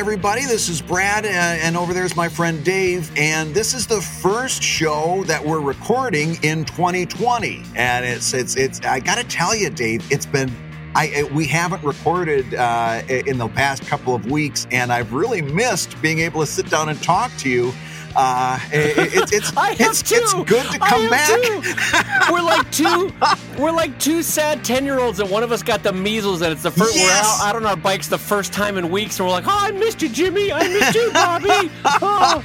everybody. This is Brad, uh, and over there is my friend Dave. And this is the first show that we're recording in 2020. And it's it's it's. I got to tell you, Dave, it's been. I we haven't recorded uh, in the past couple of weeks, and I've really missed being able to sit down and talk to you uh, it, it's it's it's, it's, good to come back. we're like two we're like two sad ten year olds, and one of us got the measles, and it's the first yes. we're out, out, on our bikes the first time in weeks, and we're like, oh, I missed you, Jimmy. I missed you, Bobby. Oh.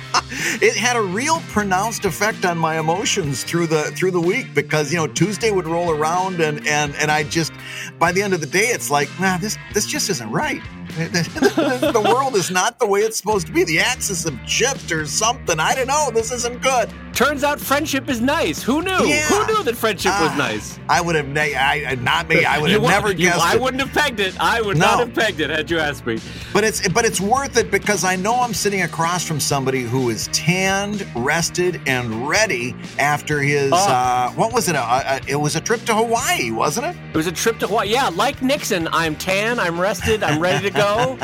it had a real pronounced effect on my emotions through the through the week because you know Tuesday would roll around, and and and I just by the end of the day, it's like, nah, this this just isn't right. The world is not the way it's supposed to be. The axis have shifted or something. I don't know. This isn't good. Turns out friendship is nice. Who knew? Yeah. Who knew that friendship uh, was ah, nice? I would have, ne- I, not me. I would have never you, guessed. I wouldn't have pegged it. I would no. not have pegged it had you asked me. But it's, but it's worth it because I know I'm sitting across from somebody who is tanned, rested, and ready after his. Oh. Uh, what was it? A, a, it was a trip to Hawaii, wasn't it? It was a trip to Hawaii. Yeah, like Nixon, I'm tan. I'm rested. I'm ready to go go.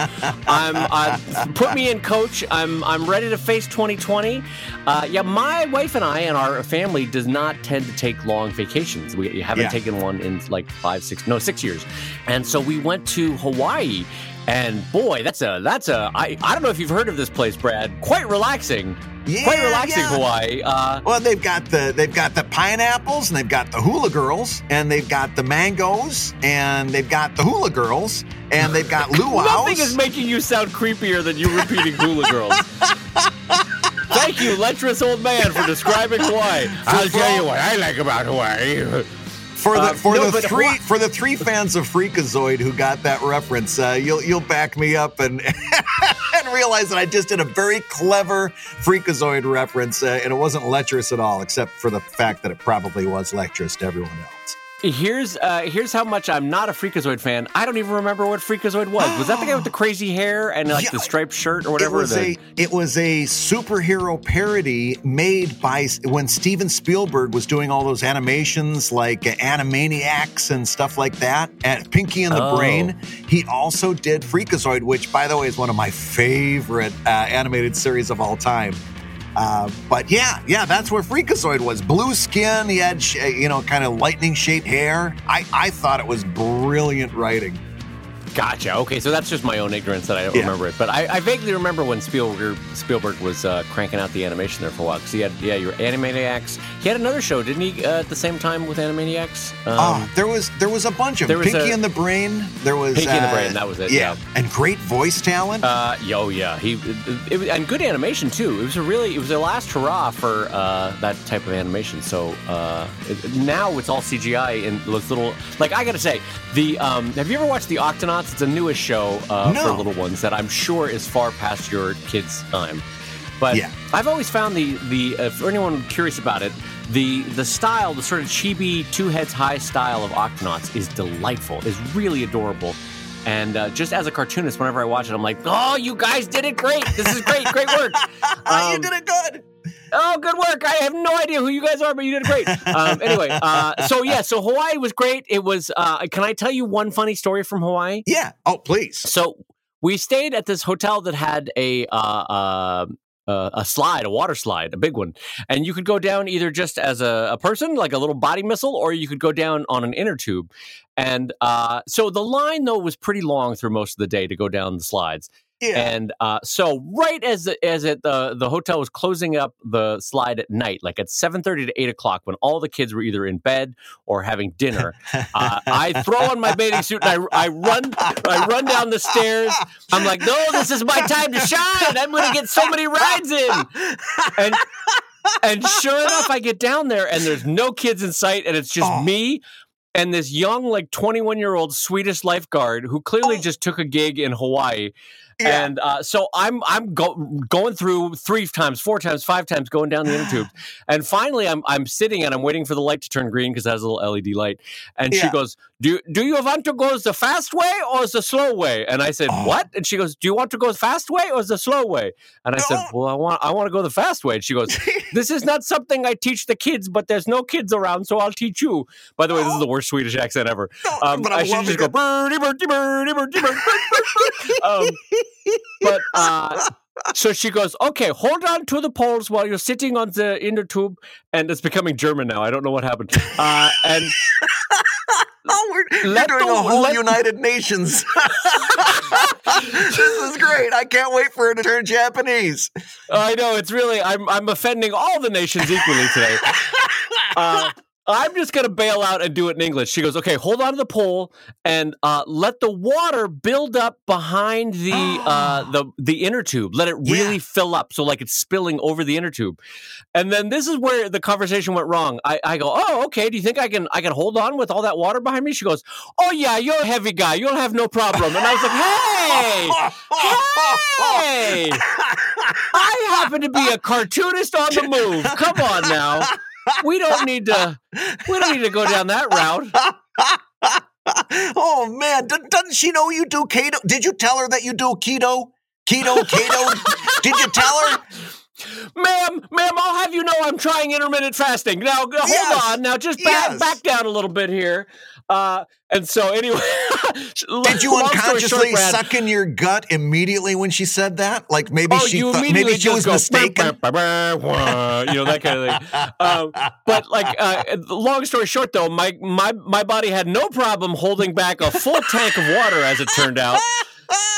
I'm uh, put me in coach. I'm I'm ready to face 2020. Uh, yeah, my wife and I and our family does not tend to take long vacations. We haven't yeah. taken one in like five, six, no, six years, and so we went to Hawaii. And boy, that's a that's a I, I don't know if you've heard of this place, Brad. Quite relaxing. Yeah, quite relaxing yeah. Hawaii. Uh, well, they've got the they've got the pineapples and they've got the hula girls and they've got the mangoes and they've got the hula girls and they've got luau's. Nothing is making you sound creepier than you repeating hula girls. Thank you, lecherous old man, for describing Hawaii. I'll tell you what I like about Hawaii. For the uh, for no, the three for the three fans of Freakazoid who got that reference, uh, you'll you'll back me up and and realize that I just did a very clever Freakazoid reference, uh, and it wasn't lecherous at all, except for the fact that it probably was lecherous to everyone else. Here's uh, here's how much I'm not a Freakazoid fan. I don't even remember what Freakazoid was. Was that the guy with the crazy hair and like yeah, the striped shirt or whatever? It was the... a it was a superhero parody made by when Steven Spielberg was doing all those animations like uh, Animaniacs and stuff like that. At Pinky and the oh. Brain. He also did Freakazoid, which by the way is one of my favorite uh, animated series of all time. Uh, but yeah, yeah, that's where Freakazoid was. Blue skin, he had, you know, kind of lightning shaped hair. I, I thought it was brilliant writing. Gotcha. Okay, so that's just my own ignorance that I don't yeah. remember it. But I, I, vaguely remember when Spielberg Spielberg was uh, cranking out the animation there for a while. Because he had, yeah, your Animaniacs. He had another show, didn't he? Uh, at the same time with Animaniacs. Um, oh, there was there was a bunch of there Pinky a, and the Brain. There was Pinky uh, and the Brain. That was it. Yeah, yeah. and great voice talent. Uh, yo, yeah, he it, it, and good animation too. It was a really it was a last hurrah for uh, that type of animation. So uh, it, now it's all CGI and those little like I got to say the um, have you ever watched the Octonauts? It's a newish show uh, no. for little ones that I'm sure is far past your kids' time. But yeah. I've always found the the uh, for anyone curious about it, the the style, the sort of chibi two heads high style of Octonauts is delightful. is really adorable. And uh, just as a cartoonist, whenever I watch it, I'm like, "Oh, you guys did it great! This is great, great work! Um, you did it good." Oh, good work! I have no idea who you guys are, but you did great. Um, anyway, uh, so yeah, so Hawaii was great. It was. Uh, can I tell you one funny story from Hawaii? Yeah. Oh, please. So we stayed at this hotel that had a uh, uh, uh, a slide, a water slide, a big one, and you could go down either just as a, a, person, like a little body missile, or you could go down on an inner tube. And uh, so the line though was pretty long through most of the day to go down the slides. Yeah. And uh, so, right as the, as it the the hotel was closing up the slide at night, like at seven thirty to eight o'clock, when all the kids were either in bed or having dinner, uh, I throw on my bathing suit and I, I run I run down the stairs. I'm like, no, this is my time to shine. I'm going to get so many rides in. And and sure enough, I get down there and there's no kids in sight, and it's just oh. me and this young, like 21 year old Swedish lifeguard who clearly oh. just took a gig in Hawaii yeah. And uh, so I'm I'm go- going through three times, four times, five times, going down the inner tube, and finally I'm I'm sitting and I'm waiting for the light to turn green because it has a little LED light, and yeah. she goes, "Do do you want to go the fast way or the slow way?" And I said, oh. "What?" And she goes, "Do you want to go the fast way or the slow way?" And I said, "Well, I want I want to go the fast way." And she goes, this is not something I teach the kids, but there's no kids around, so I'll teach you. By the way, this is the worst Swedish accent ever. No, Um, but I I'm should just go it. birdie, birdie, birdie, birdie, birdie, birdie. um, but uh, so she goes, okay, hold on to the poles while you're sitting on the inner tube, and it's becoming German now. I don't know what happened. Uh, and Oh, we're, Let doing the- a whole let- United Nations. this is great. I can't wait for it to turn Japanese. I know it's really I'm I'm offending all the nations equally today. Uh, I'm just gonna bail out and do it in English. She goes, okay, hold on to the pole and uh, let the water build up behind the uh, the the inner tube. Let it really Yeah. fill up, so like it's spilling over the inner tube. And then this is where the conversation went wrong. I, I go, oh, okay. Do you think I can I can hold on with all that water behind me? She goes, oh yeah, you're a heavy guy. You'll have no problem. And I was like, hey. Hey! I happen to be a cartoonist on the move. Come on now. We don't need to we don't need to go down that route. oh man, D- doesn't she know you do keto? Did you tell her that you do keto? Keto, keto. Did you tell her? Ma'am, ma'am, I'll have you know I'm trying intermittent fasting. Now hold Yes. on. Now just back Yes. back down a little bit here. Uh and so anyway Did you unconsciously short, Brad, suck in your gut immediately when she said that? Like maybe Oh, she thought, maybe she was go, mistaken. "Bah, bah, bah, bah," you know that kind of thing. Um, but like, uh, long story short, though, my my my body had no problem holding back a full tank of water, as it turned out.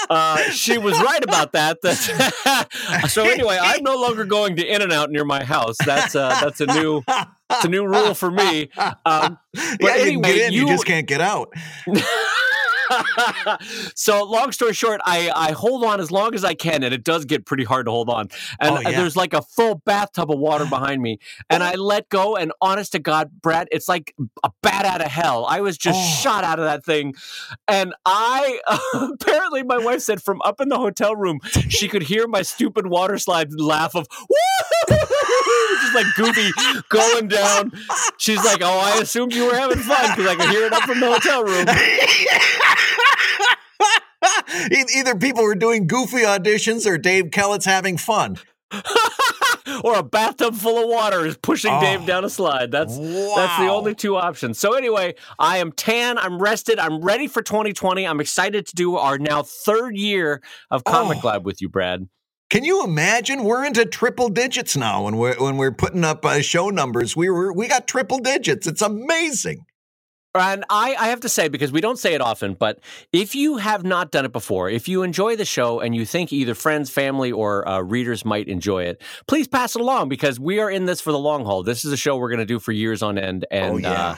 Uh, she was right about that. That so anyway, I'm no longer going to In and Out near my house. That's uh, that's a new it's a new rule for me. Um, yeah, but you can anyway, get in, you, you- just can't get out. so long story short, I, I hold on as long as I can, and it does get pretty hard to hold on. And Oh, yeah. there's like a full bathtub of water behind me, and I let go. And honest to God, Brett, it's like a bat out of hell. I was just Oh. shot out of that thing, and I apparently my wife said from up in the hotel room she could hear my stupid water slide laugh of woo, just like Goofy going down. She's like, "Oh, I assumed you were having fun because I could hear it up from the hotel room." Either people were doing goofy auditions or Dave Kellett's having fun. or a bathtub full of water is pushing Oh. Dave down a slide. That's that's the only two options. So anyway, I am tan, I'm rested, I'm ready for 2020. I'm excited to do our now third year of Comic Oh. Lab with you, Brad. Can you imagine? We're into triple digits now when we're when we're putting up uh, show numbers. We were we got triple digits. It's amazing. And I, I have to say, because we don't say it often, but if you have not done it before, if you enjoy the show and you think either friends, family, or uh, readers might enjoy it, please pass it along because we are in this for the long haul. This is a show we're going to do for years on end. And, oh yeah. uh,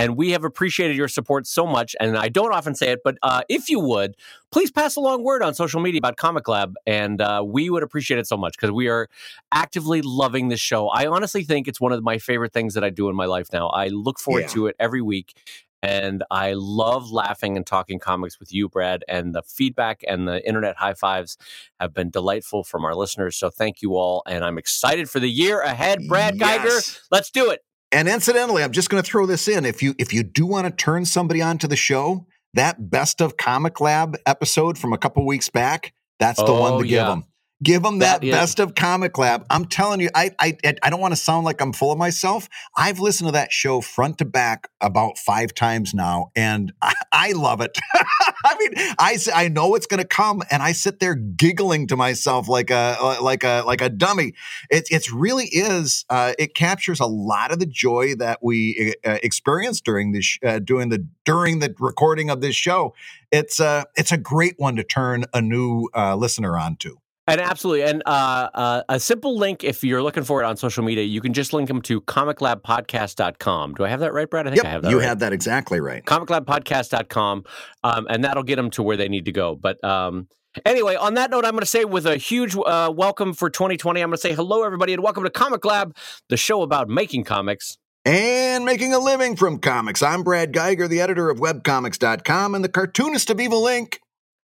and we have appreciated your support so much. And I don't often say it, but uh, if you would, please pass along word on social media about Comic Lab. And uh, we would appreciate it so much because we are actively loving this show. I honestly think it's one of my favorite things that I do in my life now. I look forward Yeah. to it every week. And I love laughing and talking comics with you, Brad. And the feedback and the internet high fives have been delightful from our listeners. So thank you all. And I'm excited for the year ahead. Brad Guigar, let's do it. And incidentally, I'm just going to throw this in. If you if you do want to turn somebody onto the show, that best of Comic Lab episode from a couple weeks back, that's the one Oh, to give yeah. them. Give them that, That is- best of Comic Lab. I'm telling you, I I I don't want to sound like I'm full of myself. I've listened to that show front to back about five times now, and I, I love it. I mean, I I know it's going to come, and I sit there giggling to myself like a like a like a dummy. It it's really is. Uh, it captures a lot of the joy that we uh, experienced during this uh, doing the during the recording of this show. It's uh it's a great one to turn a new uh, listener onto. And absolutely. And uh, uh, a simple link, if you're looking for it on social media, you can just link them to comiclabpodcast.com. Do I have that right, Brad? I think I have that you right. had that exactly right. comiclabpodcast.com, um, and that'll get them to where they need to go. But um, anyway, on that note, I'm going to say with a huge uh, welcome for 2020, I'm going to say hello, everybody, and welcome to Comic Lab, the show about making comics. And making a living from comics. I'm Brad Guigar, the editor of webcomics.com and the cartoonist of Evil Inc.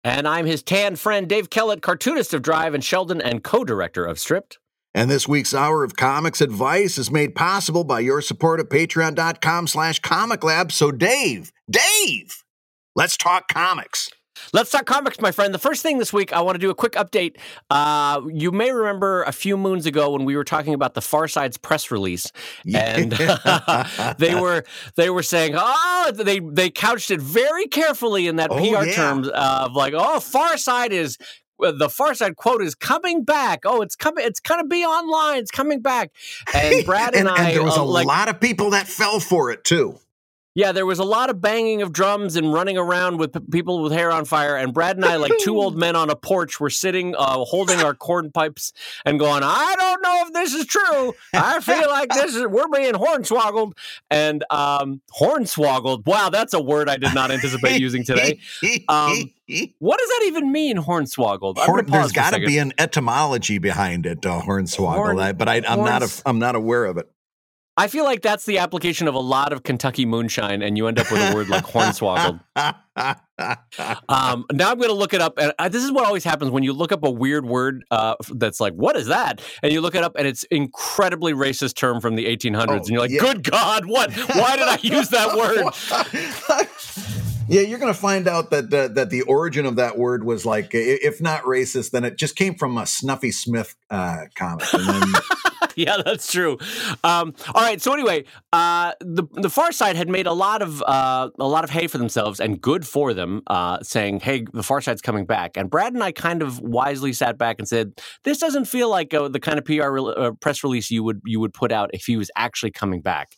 And I'm his tan friend, Dave Kellett, cartoonist of Drive and Sheldon and co director of Stripped. And this week's hour of comics advice is made possible by your support at patreon.com slash comic lab. So Dave, Dave, let's talk comics. Let's talk comics, my friend. The first thing this week, I want to do a quick update. Uh, you may remember a few moons ago when we were talking about the Far Side's press release, and they were they were saying, oh, they they couched it very carefully in that Oh, PR yeah. terms of like, oh, Far Side is. The Far Side quote is coming back. Oh, it's coming. It's going to be online. It's coming back. And Brad and, I, And there was uh, a like, lot of people that fell for it too. Yeah, there was a lot of banging of drums and running around with p- people with hair on fire. And Brad and I, like two old men on a porch, were sitting uh, holding our cornpipes and going, I don't know if this is true. I feel like this is, we're being hornswoggled. And um, hornswoggled, wow, that's a word I did not anticipate using today. Um, What does that even mean, hornswoggled? I'm Horn, gonna there's pause for a got to be an etymology behind it, uh, hornswoggle. Horn- I, but I, I'm not. horns- A, I'm not aware of it. I feel like that's the application of a lot of Kentucky moonshine, and you end up with a word like hornswoggled. Um, now I'm going to look it up, and uh, this is what always happens when you look up a weird word uh, that's like, "What is that?" And you look it up, and it's incredibly racist term from the 1800s, Oh, and you're like, yeah. "Good God, what? Why did I use that word?" yeah, you're going to find out that uh, that the origin of that word was like, if not racist, then it just came from a Snuffy Smith uh, comic. And then, yeah, that's true. Um, all right. So anyway, uh, the the Far Side had made a lot of uh, a lot of hay for themselves, and good for them, uh, saying, "Hey, the Far Side's coming back." And Brad and I kind of wisely sat back and said, "This doesn't feel like uh, the kind of PR re- uh, press release you would you would put out if he was actually coming back."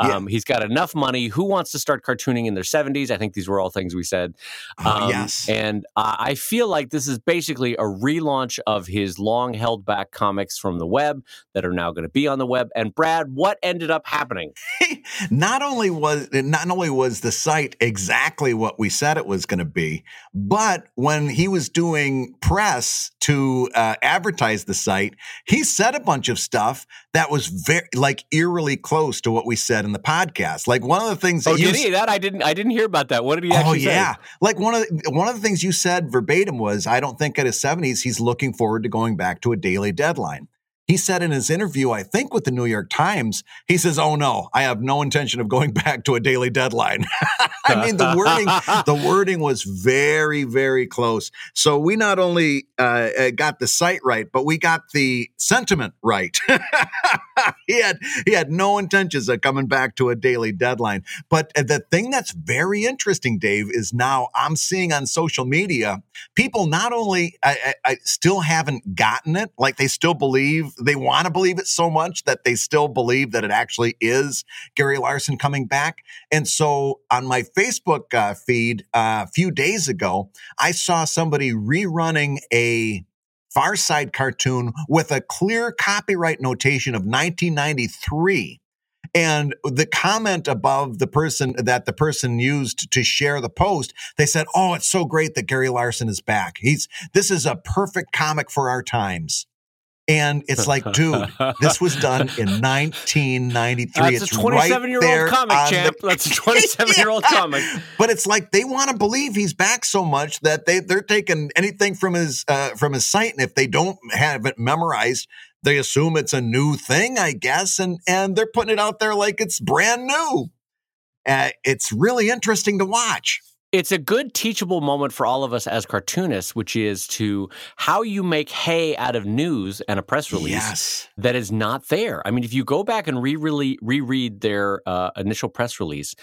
Yeah. Um, He's got enough money. Who wants to start cartooning in their seventies? I think these were all things we said. Oh, Um, yes. And uh, I feel like this is basically a relaunch of his long held back comics from the web that are now going to be on the web. And Brad, what ended up happening? not only was not only was the site exactly what we said it was going to be, but when he was doing press to uh, advertise the site, he said a bunch of stuff that was very like eerily close to what we said in the podcast. Like one of the things that Oh, you did he? That I didn't. I didn't hear about that. What did he Oh actually say? yeah, like one of the, one of the things you said verbatim was, "I don't think at his seventies he's looking forward to going back to a daily deadline." He said in his interview, I think with the New York Times, he says, "Oh no, I have no intention of going back to a daily deadline." I mean, the wording the wording was very very close. So we not only uh, uh, got the site right, but we got the sentiment right. he had he had no intentions of coming back to a daily deadline. But uh, the thing that's very interesting, Dave, is now I'm seeing on social media people not only I, I, I still haven't gotten it, like they still believe they want to believe it so much that they still believe that it actually is Gary Larson coming back. And so on my Facebook uh, feed uh, a few days ago, I saw somebody rerunning a Far Side cartoon with a clear copyright notation of 1993. And the comment above the person that the person used to share the post, they said, "Oh, it's so great that Gary Larson is back. He's this is a perfect comic for our times." And it's like, dude, this was done in 1993. That's it's a 27 year old comic, on the- champ. That's a 27 year old comic. but it's like they want to believe he's back so much that they they're taking anything from his uh, from his site, and if they don't have it memorized, they assume it's a new thing, I guess, and and they're putting it out there like it's brand new. Uh, it's really interesting to watch. It's a good teachable moment for all of us as cartoonists, which is to how you make hay out of news and a press release Yes. that is not there. I mean, if you go back and re reread their uh, initial press release,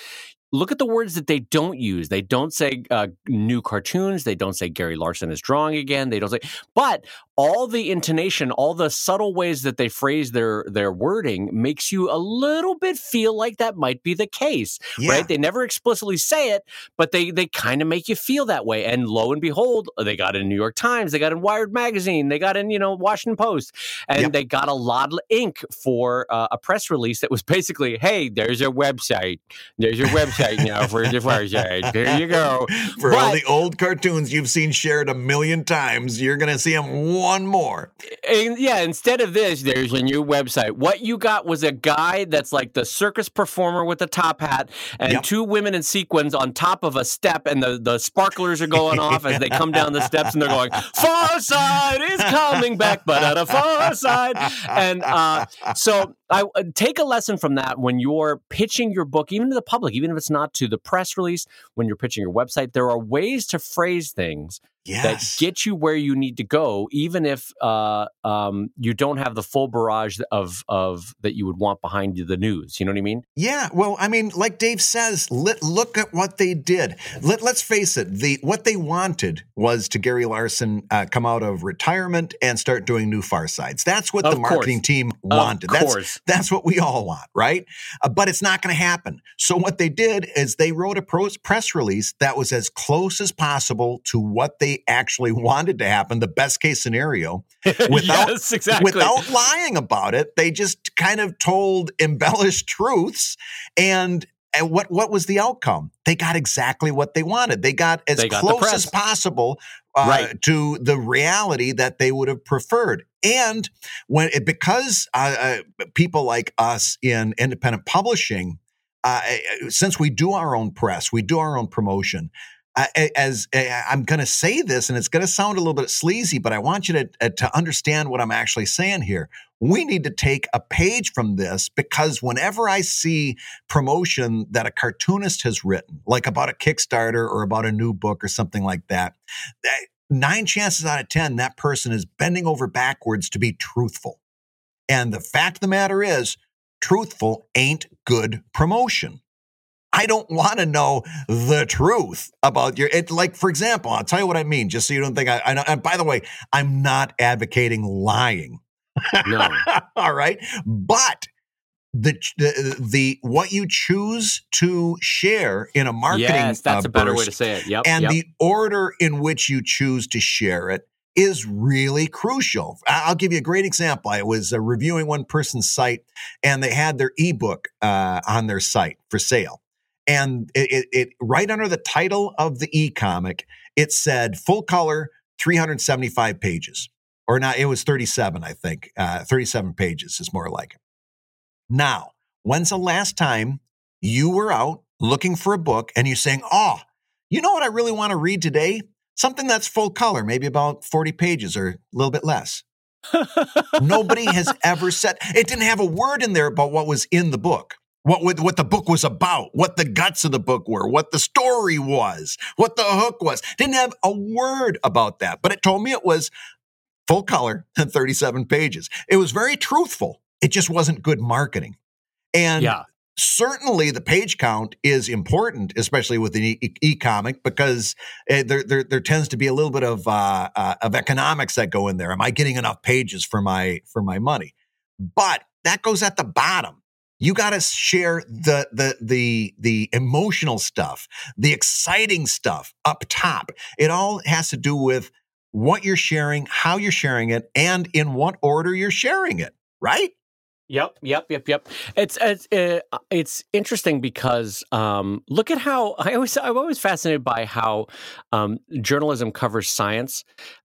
look at the words that they don't use. They don't say uh, new cartoons. They don't say Gary Larson is drawing again. They don't say, but all the intonation, all the subtle ways that they phrase their their wording makes you a little bit feel like that might be the case, Yeah. right? They never explicitly say it, but they they kind of make you feel that way. And lo and behold, they got in New York Times, they got in Wired magazine, they got in you know Washington Post, and Yep. they got a lot of ink for uh, a press release that was basically, "Hey, there's your website. There's your website now for far side. There you go." For all the old cartoons you've seen shared a million times, you're going to see them one more. And yeah, instead of this, there's a new website. What you got was a guy that's like the circus performer with the top hat and Yep. two women in sequins on top of a step, and the, the sparklers are going off as they come down the steps, and they're going, Far side is coming back, but at a far side. And uh, so I uh, take a lesson from that when you're pitching your book, even to the public, even if it's not to the press release when you're pitching your website. There are ways to phrase things yes. that get you where you need to go, even if uh, um, you don't have the full barrage of of that you would want behind you, the news. You know what I mean? Yeah. Well, I mean, like Dave says, let, look at what they did. Let, let's face it. The what they wanted was to Gary Larson uh, come out of retirement and start doing new Far Sides. That's what Of the marketing course. team wanted. Of That's course. that's what we all want, right? Uh, but it's not going to happen. So what they did is they wrote a pros- press release that was as close as possible to what they actually wanted to happen, the best case scenario, Without- yes, exactly. without lying about it. They just kind of told embellished truths and and what what was the outcome? They got exactly what they wanted. They got as They got close as possible uh, Right. to the reality that they would have preferred. And when it, because uh, uh, people like us in independent publishing, uh, since we do our own press, we do our own promotion. As I'm going to say this, and it's going to sound a little bit sleazy, but I want you to uh, to understand what I'm actually saying here. We need to take a page from this because whenever I see promotion that a cartoonist has written, like about a Kickstarter or about a new book or something like that, that nine chances out of 10, that person is bending over backwards to be truthful. And the fact of the matter is, truthful ain't good promotion. I don't want to know the truth about your it. Like, for example, I'll tell you what I mean, just so you don't think I. I know, and by the way, I'm not advocating lying. no. All right, but the, the the what you choose to share in a marketing Yes, that's uh, a better way to say it. Yep. and yep. the order in which you choose to share it is really crucial. I'll give you a great example. I was uh, reviewing one person's site, and they had their ebook uh, on their site for sale, and it, it, it right under the title of the e-comic, it said full color, 375 pages, or not? It was 37, I think. Uh, 37 pages is more like it. Now, when's the last time you were out looking for a book and you're saying, "Oh, you know what I really want to read today? Something that's full color, maybe about 40 pages or a little bit less. Nobody has ever said it didn't have a word in there about what was in the book. What would- what the book was about, what the guts of the book were, what the story was, what the hook was. Didn't have a word about that, but it told me it was full color and 37 pages. It was very truthful. It just wasn't good marketing. And yeah. certainly the page count is important, especially with an e- e-comic, because uh, there, there there tends to be a little bit of uh, uh, of economics that go in there. Am I getting enough pages for my for my money? But that goes at the bottom. You got to share the the the the emotional stuff, the exciting stuff up top. It all has to do with what you're sharing, how you're sharing it, and in what order you're sharing it. Right? Yep, yep, yep, yep. It's it's uh, it's interesting because um, look at how I always I'm always fascinated by how um, journalism covers science.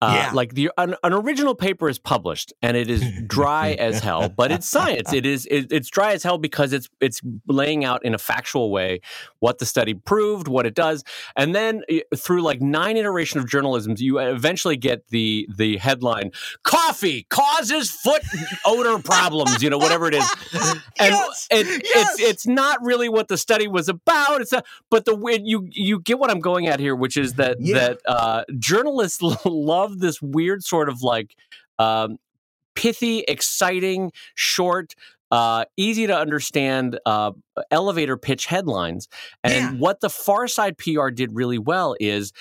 Uh, Yeah. Like the an, an original paper is published and it is dry as hell, but it's science. It is it, it's dry as hell because it's it's laying out in a factual way what the study proved, what it does, and then through like nine iteration of journalism, you eventually get the the headline: "Coffee causes foot odor problems." You know, whatever it is, and Yes, it, yes. it's it's not really what the study was about. It's but the you you get what I'm going at here, which is that Yeah. that uh, journalists love this weird sort of like um, pithy, exciting, short. Uh, easy to understand uh, elevator pitch headlines. And Yeah. what the Far Side PR did really well is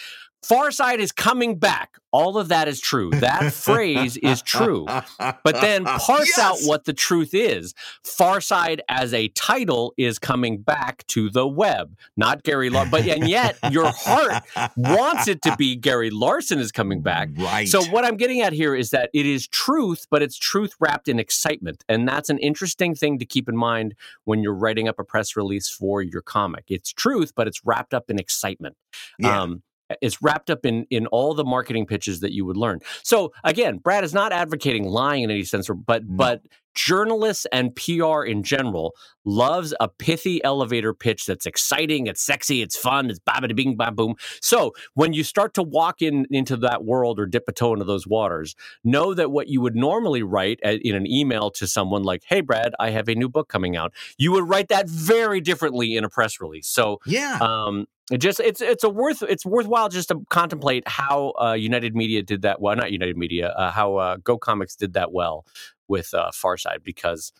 Far Side is coming back. All of that is true. That phrase is true. But then parse out what the truth is. Far Side as a title is coming back to the web, not Gary Larson. But and yet your heart wants it to be Gary Larson is coming back. Right. So what I'm getting at here is that it is truth, but it's truth wrapped in excitement, and that's an interesting thing to keep in mind when you're writing up a press release for your comic. It's truth, but it's wrapped up in excitement. Yeah. Um, it's wrapped up in in all the marketing pitches that you would learn. So again, Brad is not advocating lying in any sense, or, but No. but journalists and PR in general loves a pithy elevator pitch that's exciting, it's sexy, it's fun, it's babba bing bam boom. So when you start to walk in into that world or dip a toe into those waters, know that what you would normally write in an email to someone like, "Hey Brad, I have a new book coming out," you would write that very differently in a press release. So yeah, um, it just it's it's a worth it's worthwhile just to contemplate how uh, United Media did that well, not United Media, uh, how uh, Go Comics did that well with uh, Far Side because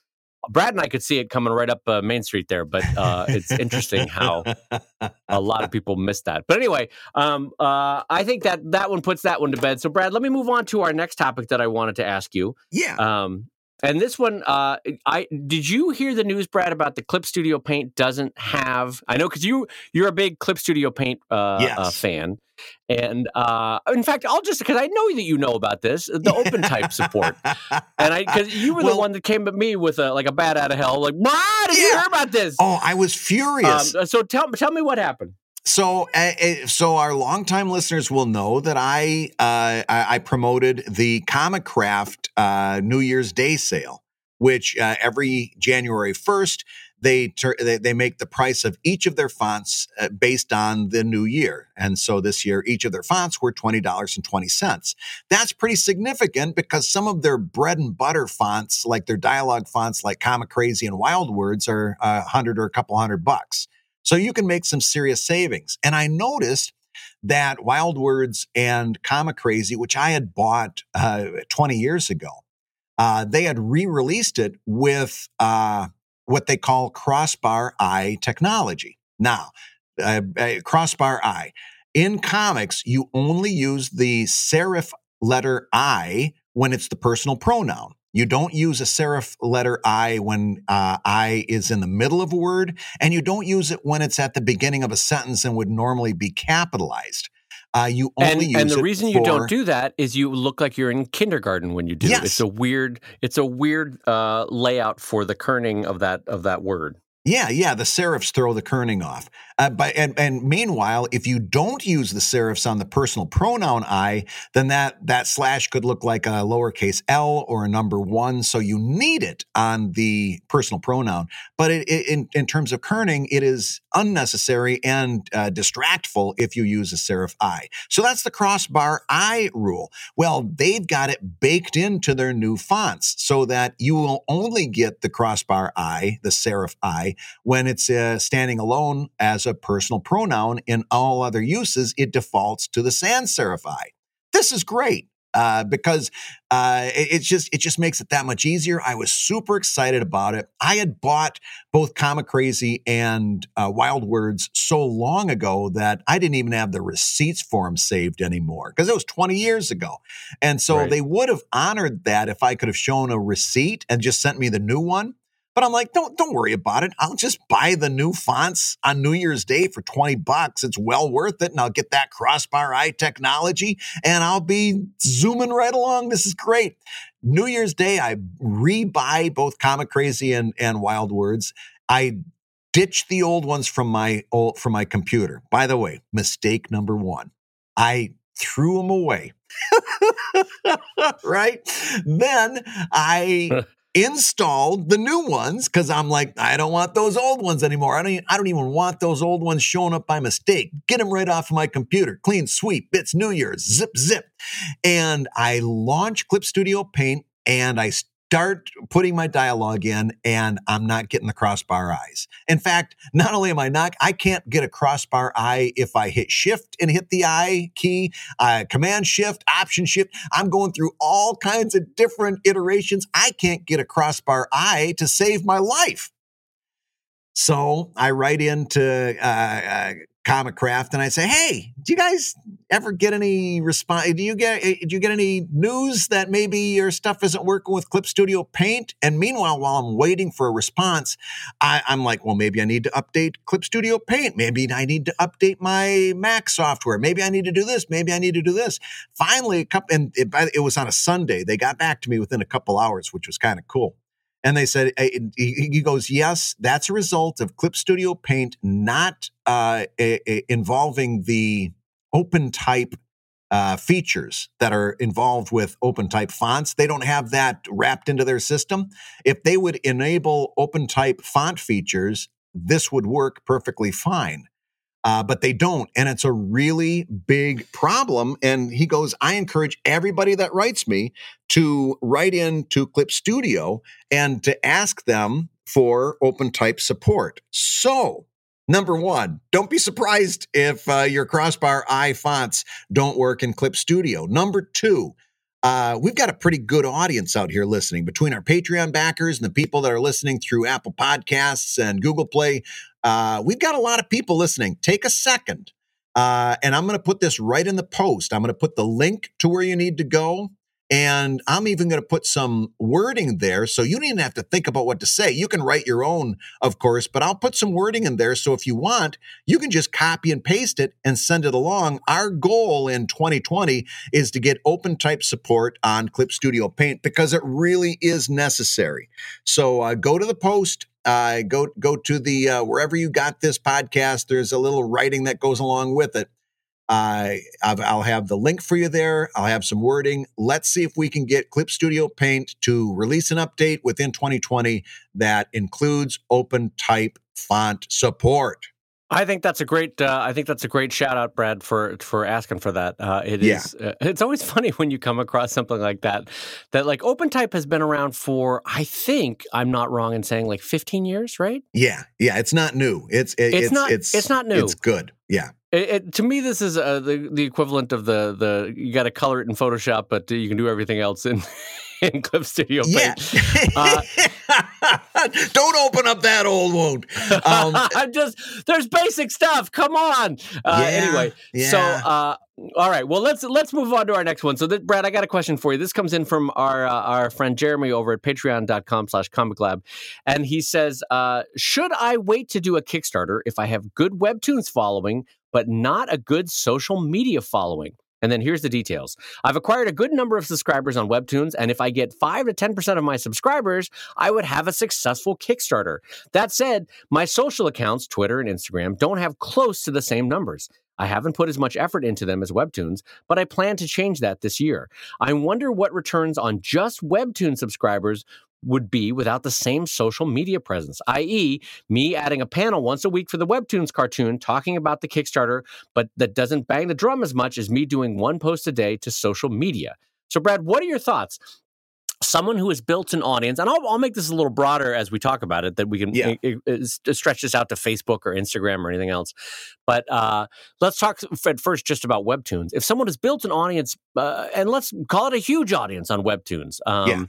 Brad and I could see it coming right up uh, Main Street there, but uh, it's interesting how a lot of people miss that. But anyway, um, uh, I think that that one puts that one to bed. So, Brad, let me move on to our next topic that I wanted to ask you. Yeah. Um, and this one, uh, I did you hear the news, Brad, about the Clip Studio Paint doesn't have? I know because you you're a big Clip Studio Paint uh, uh yes. uh, fan, and uh, in fact, I'll just because I know that you know about this, the open type support, and I because you were well, the one that came at me with a like a bat out of hell, like, why did yeah. you hear about this? Oh, I was furious. Um, so tell tell me what happened. So, uh, so our longtime listeners will know that I uh, I promoted the Comicraft uh, New Year's Day sale, which uh, every January first they, ter- they they make the price of each of their fonts uh, based on the new year, and so this year each of their fonts were twenty dollars and twenty cents. That's pretty significant because some of their bread and butter fonts, like their dialogue fonts, like Comic Crazy and Wild Words, are a hundred or a couple hundred bucks. So you can make some serious savings. And I noticed that Wild Words and Comic Crazy, which I had bought uh, 20 years ago, uh, they had re released it with uh, what they call crossbar eye technology. Now, uh, uh, crossbar eye. In comics, you only use the serif letter I when it's the personal pronoun. You don't use a serif letter I when uh, I is in the middle of a word, and you don't use it when it's at the beginning of a sentence and would normally be capitalized. Uh, you only and, and the reason for... you don't do that is you look like you're in kindergarten when you do yes. it. It's a weird, it's a weird uh, layout for the kerning of that of that word. Yeah, yeah, the serifs throw the kerning off. Uh, but and, and meanwhile, if you don't use the serifs on the personal pronoun I, then that that slash could look like a lowercase l or a number one. So you need it on the personal pronoun. But it, it, in in terms of kerning, it is unnecessary and uh, distractful if you use a serif I. So that's the crossbar I rule. Well, they've got it baked into their new fonts so that you will only get the crossbar I, the serif I when it's uh, standing alone as a personal pronoun. In all other uses, it defaults to the sans serif This is great. Uh, because uh, it, it, just it just makes it that much easier. I was super excited about it. I had bought both Comic Crazy and uh, Wild Words so long ago that I didn't even have the receipts for them saved anymore because it was 20 years ago, and so right. they would have honored that if I could have shown a receipt and just sent me the new one. But I'm like, don't don't worry about it. I'll just buy the new fonts on New Year's Day for 20 bucks. It's well worth it. And I'll get that crossbar eye technology and I'll be zooming right along. This is great. New Year's Day, I rebuy both Comic Crazy and, and Wild Words. I ditch the old ones from my old from my computer. By the way, mistake number one. I threw them away. right? Then I installed the new ones because I'm like, I don't want those old ones anymore. I don't, even, I don't even want those old ones showing up by mistake. Get them right off of my computer. Clean sweep, It's New Year's, zip, zip. And I launch Clip Studio Paint and I start putting my dialogue in and I'm not getting the crossbar eyes. In fact, not only am I not, I can't get a crossbar eye if I hit shift and hit the I key, uh, command shift, option shift. I'm going through all kinds of different iterations. I can't get a crossbar eye to save my life. So I write into uh, uh, Comicraft and I say, "Hey, do you guys ever get any response? Do you get eh, do you get any news that maybe your stuff isn't working with Clip Studio Paint?" And meanwhile, while I'm waiting for a response, I, I'm like, "Well, maybe I need to update Clip Studio Paint. Maybe I need to update my Mac software. Maybe I need to do this. Maybe I need to do this." Finally, a couple, and it, it was on a Sunday. They got back to me within a couple hours, which was kind of cool. And they said, he goes, yes, that's a result of Clip Studio Paint not uh, a, a involving the open type uh, features that are involved with open type fonts. They don't have that wrapped into their system. If they would enable open type font features, this would work perfectly fine. Uh, but they don't. And it's a really big problem. And he goes, I encourage everybody that writes me to write in to Clip Studio and to ask them for open type support. So, number one, don't be surprised if uh, your crossbar I fonts don't work in Clip Studio. Number two, uh, we've got a pretty good audience out here listening between our Patreon backers and the people that are listening through Apple Podcasts and Google Play. Uh, we've got a lot of people listening. Take a second. Uh, and I'm going to put this right in the post. I'm going to put the link to where you need to go. And I'm even going to put some wording there. So you don't even have to think about what to say. You can write your own, of course, but I'll put some wording in there. So if you want, you can just copy and paste it and send it along. Our goal in 2020 is to get open type support on Clip Studio Paint because it really is necessary. So uh, go to the post. Uh, go go to the uh, wherever you got this podcast. There's a little writing that goes along with it I I'll have the link for you there. I'll have some wording. Let's see if we can get Clip Studio Paint to release an update within 2020 that includes open type font support. I think that's a great. Uh, I think that's a great shout out, Brad, for for asking for that. Uh, it yeah. is. Uh, it's always funny when you come across something like that. That like OpenType has been around for. I think I'm not wrong in saying like 15 years, right? Yeah, yeah. It's not new. It's it, it's, it's, not. It's, it's not new. It's good. Yeah. It, it, to me, this is uh, the the equivalent of the the you got to color it in Photoshop, but you can do everything else in in Clip Studio Paint. Yeah. Uh, Don't open up that old wound. Um, I'm just there's basic stuff. Come on. Uh, yeah, anyway, yeah. so uh, all right. Well, let's let's move on to our next one. So, this, Brad, I got a question for you. This comes in from our uh, our friend Jeremy over at Patreon.com/slash Comic Lab, and he says, uh, "Should I wait to do a Kickstarter if I have good webtoons following, but not a good social media following?" And then here's the details. I've acquired a good number of subscribers on Webtoons, and if I get 5 to 10% of my subscribers, I would have a successful Kickstarter. That said, my social accounts, Twitter and Instagram, don't have close to the same numbers. I haven't put as much effort into them as Webtoons, but I plan to change that this year. I wonder what returns on just Webtoon subscribers would be without the same social media presence, i.e., me adding a panel once a week for the Webtoons cartoon talking about the Kickstarter, but that doesn't bang the drum as much as me doing one post a day to social media. So, Brad, what are your thoughts? someone who has built an audience, and I'll, I'll, make this a little broader as we talk about it, that we can yeah. it, it, stretch this out to Facebook or Instagram or anything else. But uh, let's talk at first just about Webtoons. If someone has built an audience, uh, and let's call it a huge audience on Webtoons, um, yeah.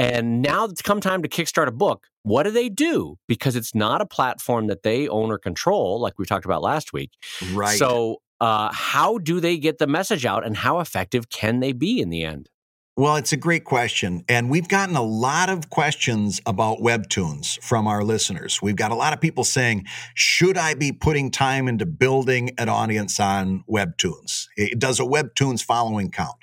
And now it's come time to kickstart a book, what do they do? Because it's not a platform that they own or control, like we talked about last week. Right. So, uh, how do they get the message out, and how effective can they be in the end? Well, it's a great question. And we've gotten a lot of questions about Webtoons from our listeners. We've got a lot of people saying, should I be putting time into building an audience on Webtoons? It does a Webtoons following count.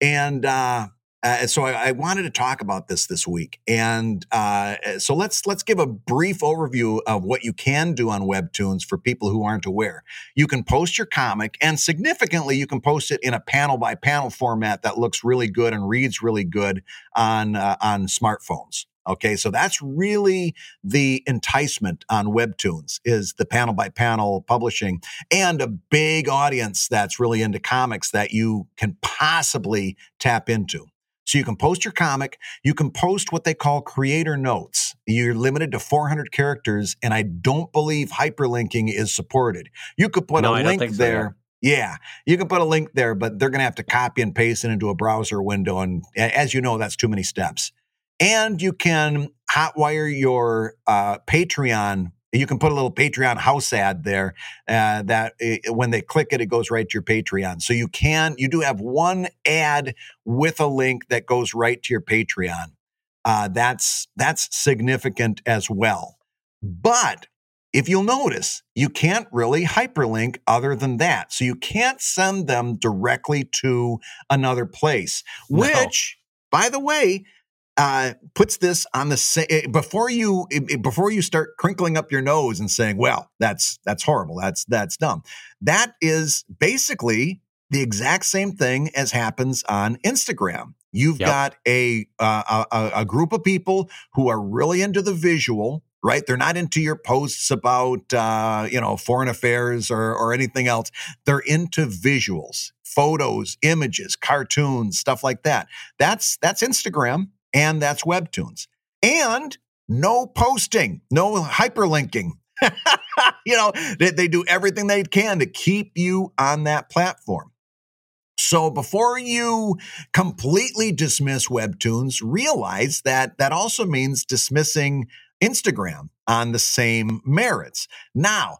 And uh, uh, so I, I, wanted to talk about this this week, and uh, so let's let's give a brief overview of what you can do on Webtoons for people who aren't aware. You can post your comic, and significantly, you can post it in a panel by panel format that looks really good and reads really good on uh, on smartphones. Okay, so that's really the enticement on Webtoons is the panel by panel publishing and a big audience that's really into comics that you can possibly tap into. So you can post your comic. You can post what they call creator notes. You're limited to 400 characters, and I don't believe hyperlinking is supported. You could put no, a link there. Yeah. yeah, you can put a link there, but they're going to have to copy and paste it into a browser window. And as you know, that's too many steps. And you can hotwire your uh, Patreon you can put a little Patreon house ad there uh, that it, when they click it, it goes right to your Patreon. So you can, you do have one ad with a link that goes right to your Patreon. Uh, that's that's significant as well. But if you'll notice, you can't really hyperlink other than that. So you can't send them directly to another place, which, no. by the way, uh, puts this on the same eh, before you eh, before you start crinkling up your nose and saying, "Well, that's that's horrible. That's that's dumb." That is basically the exact same thing as happens on Instagram. You've Yep. got a, uh, a a- a group of people who are really into the visual, right? They're not into your posts about uh, you know foreign affairs or or anything else. They're into visuals, photos, images, cartoons, stuff like that. That's that's Instagram and that's Webtoons. And no posting, no hyperlinking. you know, they, they do everything they can to keep you on that platform. So before you completely dismiss Webtoons, realize that that also means dismissing Instagram on the same merits. Now,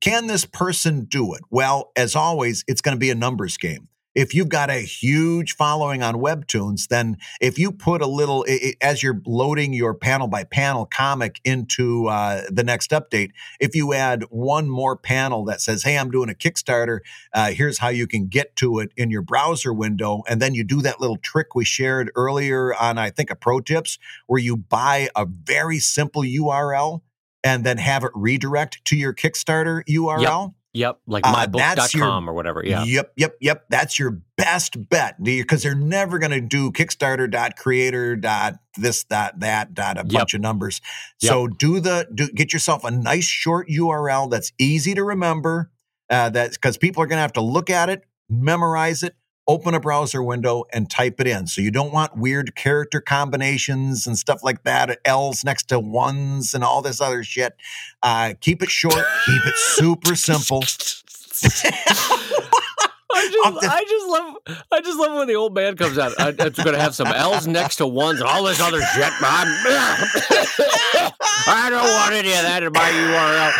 can this person do it? Well, as always, it's going to be a numbers game. If you've got a huge following on Webtoons, then if you put a little, i- i- as you're loading your panel by panel comic into uh, the next update, if you add one more panel that says, Hey, I'm doing a Kickstarter, uh, here's how you can get to it in your browser window. And then you do that little trick we shared earlier on, I think, a pro tips, where you buy a very simple URL and then have it redirect to your Kickstarter URL. Yep, like Uh, mybook.com or whatever. Yeah. Yep, yep, yep. That's your best bet because they're never going to do Kickstarter.creator. dot creator dot This, that, that, dot a Yep. bunch of numbers. So do the do get yourself a nice short URL that's easy to remember. Uh, that's because people are going to have to look at it, memorize it, open a browser window, and type it in. So you don't want weird character combinations and stuff like that. L's next to ones and all this other shit. Uh, keep it short. keep it super simple. I just, I just love, I just love when the old man comes out. I, it's going to have some L's next to ones and all this other shit. I don't want any of that in my URL.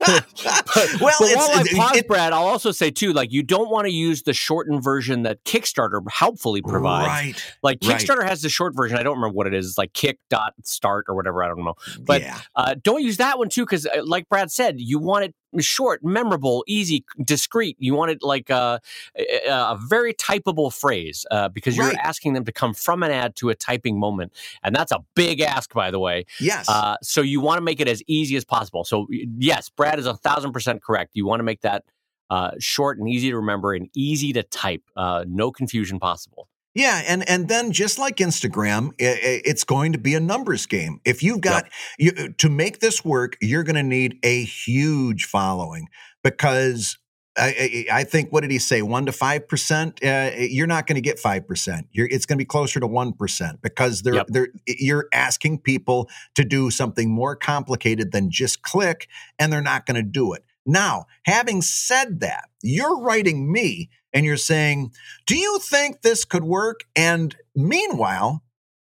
well, but while I pause, it, Brad, I'll also say too, like you don't want to use the shortened version that Kickstarter helpfully provides. right. Like right. Kickstarter has the short version. I don't remember what it is. It's like kick dot start or whatever. I don't know. But yeah, uh, don't use that one too, because uh, like Brad said, you want it short, memorable, easy, discreet. You want it like uh, a, a very typable phrase uh, because you're Right. asking them to come from an ad to a typing moment, and that's a big ask, by the way. yes, Uh, so you want to make it as easy as possible. So yes, Brad is a thousand percent correct. You want to make that uh, short and easy to remember and easy to type. Uh, no confusion possible. Yeah, and and then just like Instagram, i- i- it's going to be a numbers game. If you've got you, to make this work, you're going to need a huge following because. I, I I think what did he say? One to five percent. Uh, you're not going to get five percent. You're it's going to be closer to one percent because they're Yep. they're you're asking people to do something more complicated than just click, and they're not going to do it. Now, having said that, you're writing me and you're saying, Do you think this could work? And meanwhile,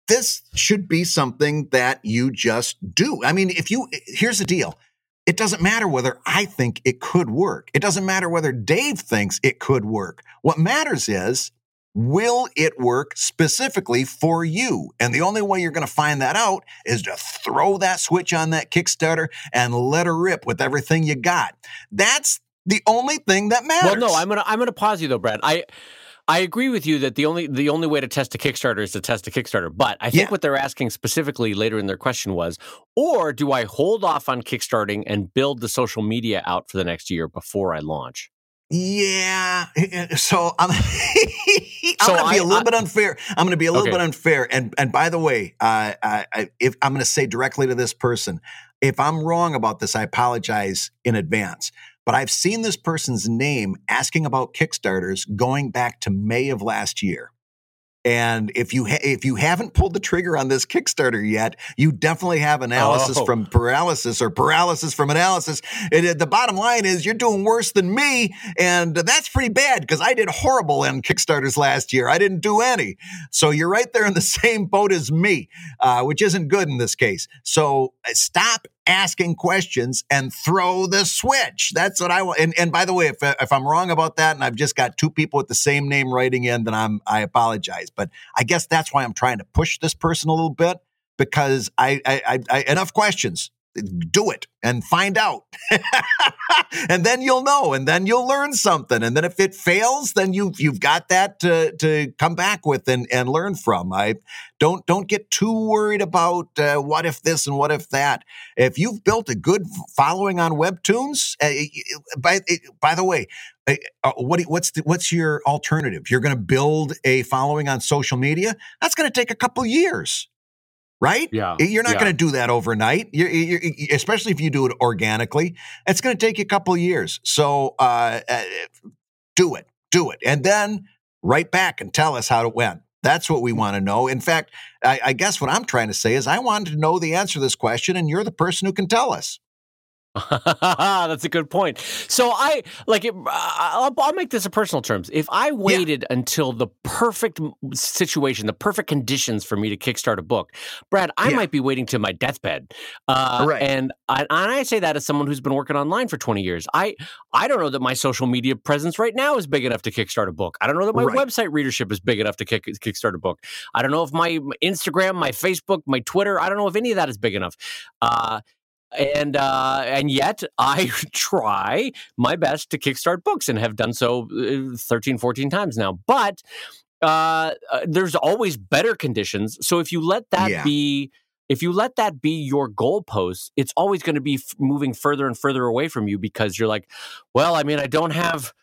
this should be something that you just do. I mean, if you, eh, here's the deal it doesn't matter whether I think it could work, it doesn't matter whether Dave thinks it could work. What matters is, Will it work specifically for you? And the only way you're going to find that out is to throw that switch on that Kickstarter and let her rip with everything you got. That's the only thing that matters. Well, no, I'm gonna I'm gonna pause you though, Brad. I I agree with you that the only the only way to test a Kickstarter is to test a Kickstarter. But I think Yeah. what they're asking specifically later in their question was, or do I hold off on kickstarting and build the social media out for the next year before I launch? Yeah. So I'm, I'm So going to be a little I- bit unfair. I'm going to be a little Okay. bit unfair. And and by the way, uh, I, I, if I'm going to say directly to this person, if I'm wrong about this, I apologize in advance. But I've seen this person's name asking about Kickstarters going back to May of last year. And if you ha- if you haven't pulled the trigger on this Kickstarter yet, you definitely have analysis Oh. from paralysis or paralysis from analysis. And uh, the bottom line is you're doing worse than me, and that's pretty bad because I did horrible in Kickstarters last year. I didn't do any, so you're right there in the same boat as me, uh, which isn't good in this case. So uh, stop asking questions and throw the switch. That's what I want. And, and by the way, if if I'm wrong about that, and I've just got two people with the same name writing in, then I'm I apologize. But I guess that's why I'm trying to push this person a little bit because I I, I, I enough questions. Do it and find out. and then you'll know and then you'll learn something. And then if it fails, then you've you've got that to to come back with and, and learn from. I don't don't get too worried about uh, what if this and what if that. If you've built a good following on Webtoons, uh, by by the way, uh, uh what what's the, what's your alternative? You're going to build a following on social media. That's going to take a couple years right? Yeah. You're not yeah. going to do that overnight, you're, you're, especially if you do it organically. It's going to take you a couple years. So uh, uh, do it, do it. And then write back and tell us how it went. That's what we want to know. In fact, I, I guess what I'm trying to say is I wanted to know the answer to this question, and you're the person who can tell us. That's a good point. So I like it. I'll, I'll, make this a personal terms. If I waited yeah. until the perfect situation, the perfect conditions for me to kickstart a book, Brad, I yeah. might be waiting to my deathbed. Uh, right. And I, and I say that as someone who's been working online for 20 years. I I don't know that my social media presence right now is big enough to kickstart a book. I don't know that my right. website readership is big enough to kick kickstart a book. I don't know if my Instagram, my Facebook, my Twitter, I don't know if any of that is big enough. Uh, and uh, and yet I try my best to kickstart books and have done so uh, 13, 14 times now. But uh, uh, there's always better conditions. So if you let that yeah. be, if you let that be your goalpost, it's always going to be f- moving further and further away from you because you're like, well, I mean, I don't have.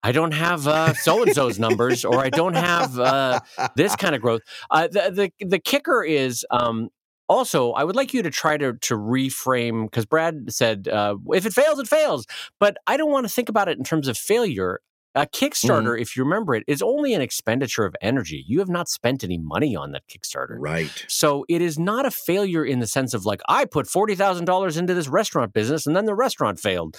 I don't have so and so's numbers, or I don't have uh, this kind of growth. Uh, the, the the kicker is um, also, I would like you to try to to reframe because Brad said uh, if it fails, it fails. But I don't want to think about it in terms of failure. A Kickstarter, mm-hmm. if you remember it, is only an expenditure of energy. You have not spent any money on that Kickstarter. Right. So it is not a failure in the sense of like, I put $40,000 into this restaurant business and then the restaurant failed.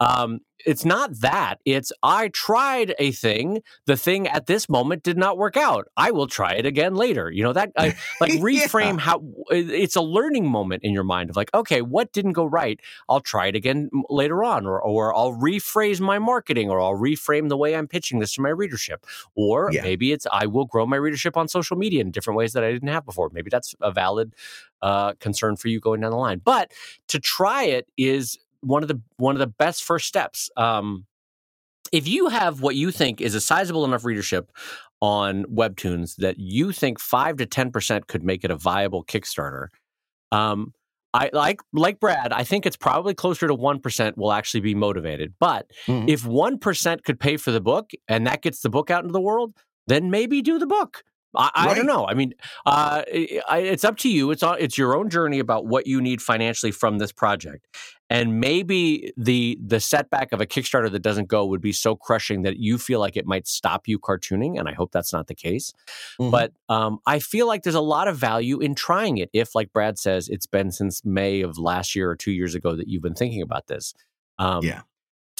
Um, it's not that. It's I tried a thing. The thing at this moment did not work out. I will try it again later. You know that I, like reframe yeah. how it's a learning moment in your mind of like, okay, what didn't go right? I'll try it again later on, or or I'll rephrase my marketing, or I'll reframe the way I'm pitching this to my readership, or yeah. maybe it's I will grow my readership on social media in different ways that I didn't have before. Maybe that's a valid uh, concern for you going down the line. But to try it is one of the one of the best first steps. Um, if you have what you think is a sizable enough readership on Webtoons that you think five to ten percent could make it a viable Kickstarter, um, I like like Brad. I think it's probably closer to one percent will actually be motivated. But mm-hmm. if one percent could pay for the book and that gets the book out into the world, then maybe do the book. I, I don't know. I mean, uh, it's up to you. It's it's your own journey about what you need financially from this project, and maybe the the setback of a Kickstarter that doesn't go would be so crushing that you feel like it might stop you cartooning. And I hope that's not the case. Mm-hmm. But um, I feel like there's a lot of value in trying it. If, like Brad says, it's been since May of last year or two years ago that you've been thinking about this. Um, yeah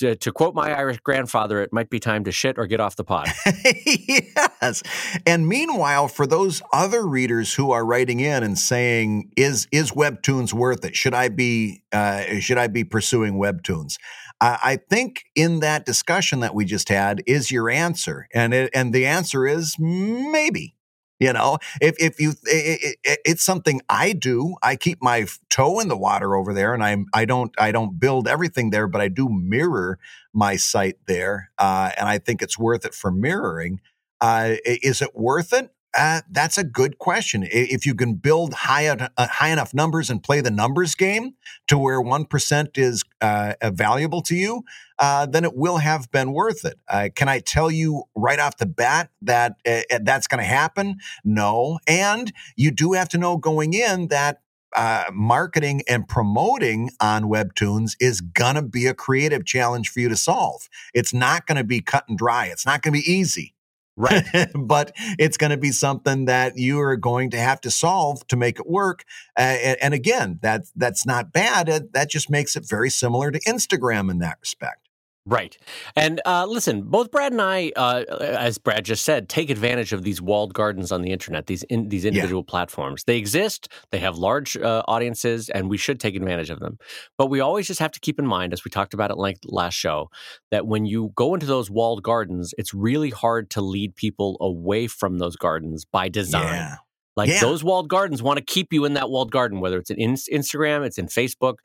to, to, quote my Irish grandfather, it might be time to shit or get off the pot. yes. And meanwhile, for those other readers who are writing in and saying, "Is is Webtoons worth it? Should I be uh, should I be pursuing Webtoons?" I, I think in that discussion that we just had is your answer, and it, and the answer is maybe. You know, if if you, it, it, it's something I do. I keep my toe in the water over there, and I'm I don't I don't build everything there, but I do mirror my site there, uh, and I think it's worth it for mirroring. Uh, is it worth it? Uh, that's a good question. If you can build high uh, high enough numbers and play the numbers game to where one percent is uh, valuable to you, uh, then it will have been worth it. Uh, can I tell you right off the bat that uh, that's going to happen? No. And you do have to know going in that uh, marketing and promoting on Webtoons is going to be a creative challenge for you to solve. It's not going to be cut and dry. It's not going to be easy. Right. but it's going to be something that you are going to have to solve to make it work. Uh, and, and, again, that that's not bad. That just makes it very similar to Instagram in that respect. Right. And uh, listen, both Brad and I, uh, as Brad just said, take advantage of these walled gardens on the internet, these in, these individual yeah. platforms. They exist, they have large uh, audiences, and we should take advantage of them. But we always just have to keep in mind, as we talked about at length last show, that when you go into those walled gardens, it's really hard to lead people away from those gardens by design. Yeah. Like Yeah. those walled gardens want to keep you in that walled garden, whether it's in Instagram, it's in Facebook,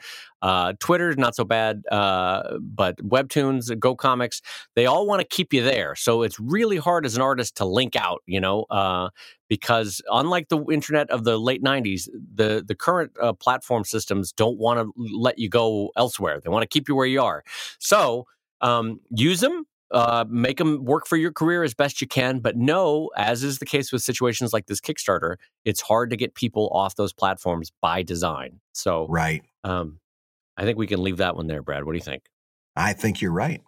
uh, Twitter's not so bad, uh, but Webtoons, Go Comics, they all want to keep you there. So it's really hard as an artist to link out, you know, uh, because unlike the internet of the late '90s, the the current uh, platform systems don't want to let you go elsewhere. They want to keep you where you are. So um, use them uh, make them work for your career as best you can. But no, as is the case with situations like this Kickstarter, it's hard to get people off those platforms by design. So Right. um, I think we can leave that one there, Brad. What do you think? I think you're right.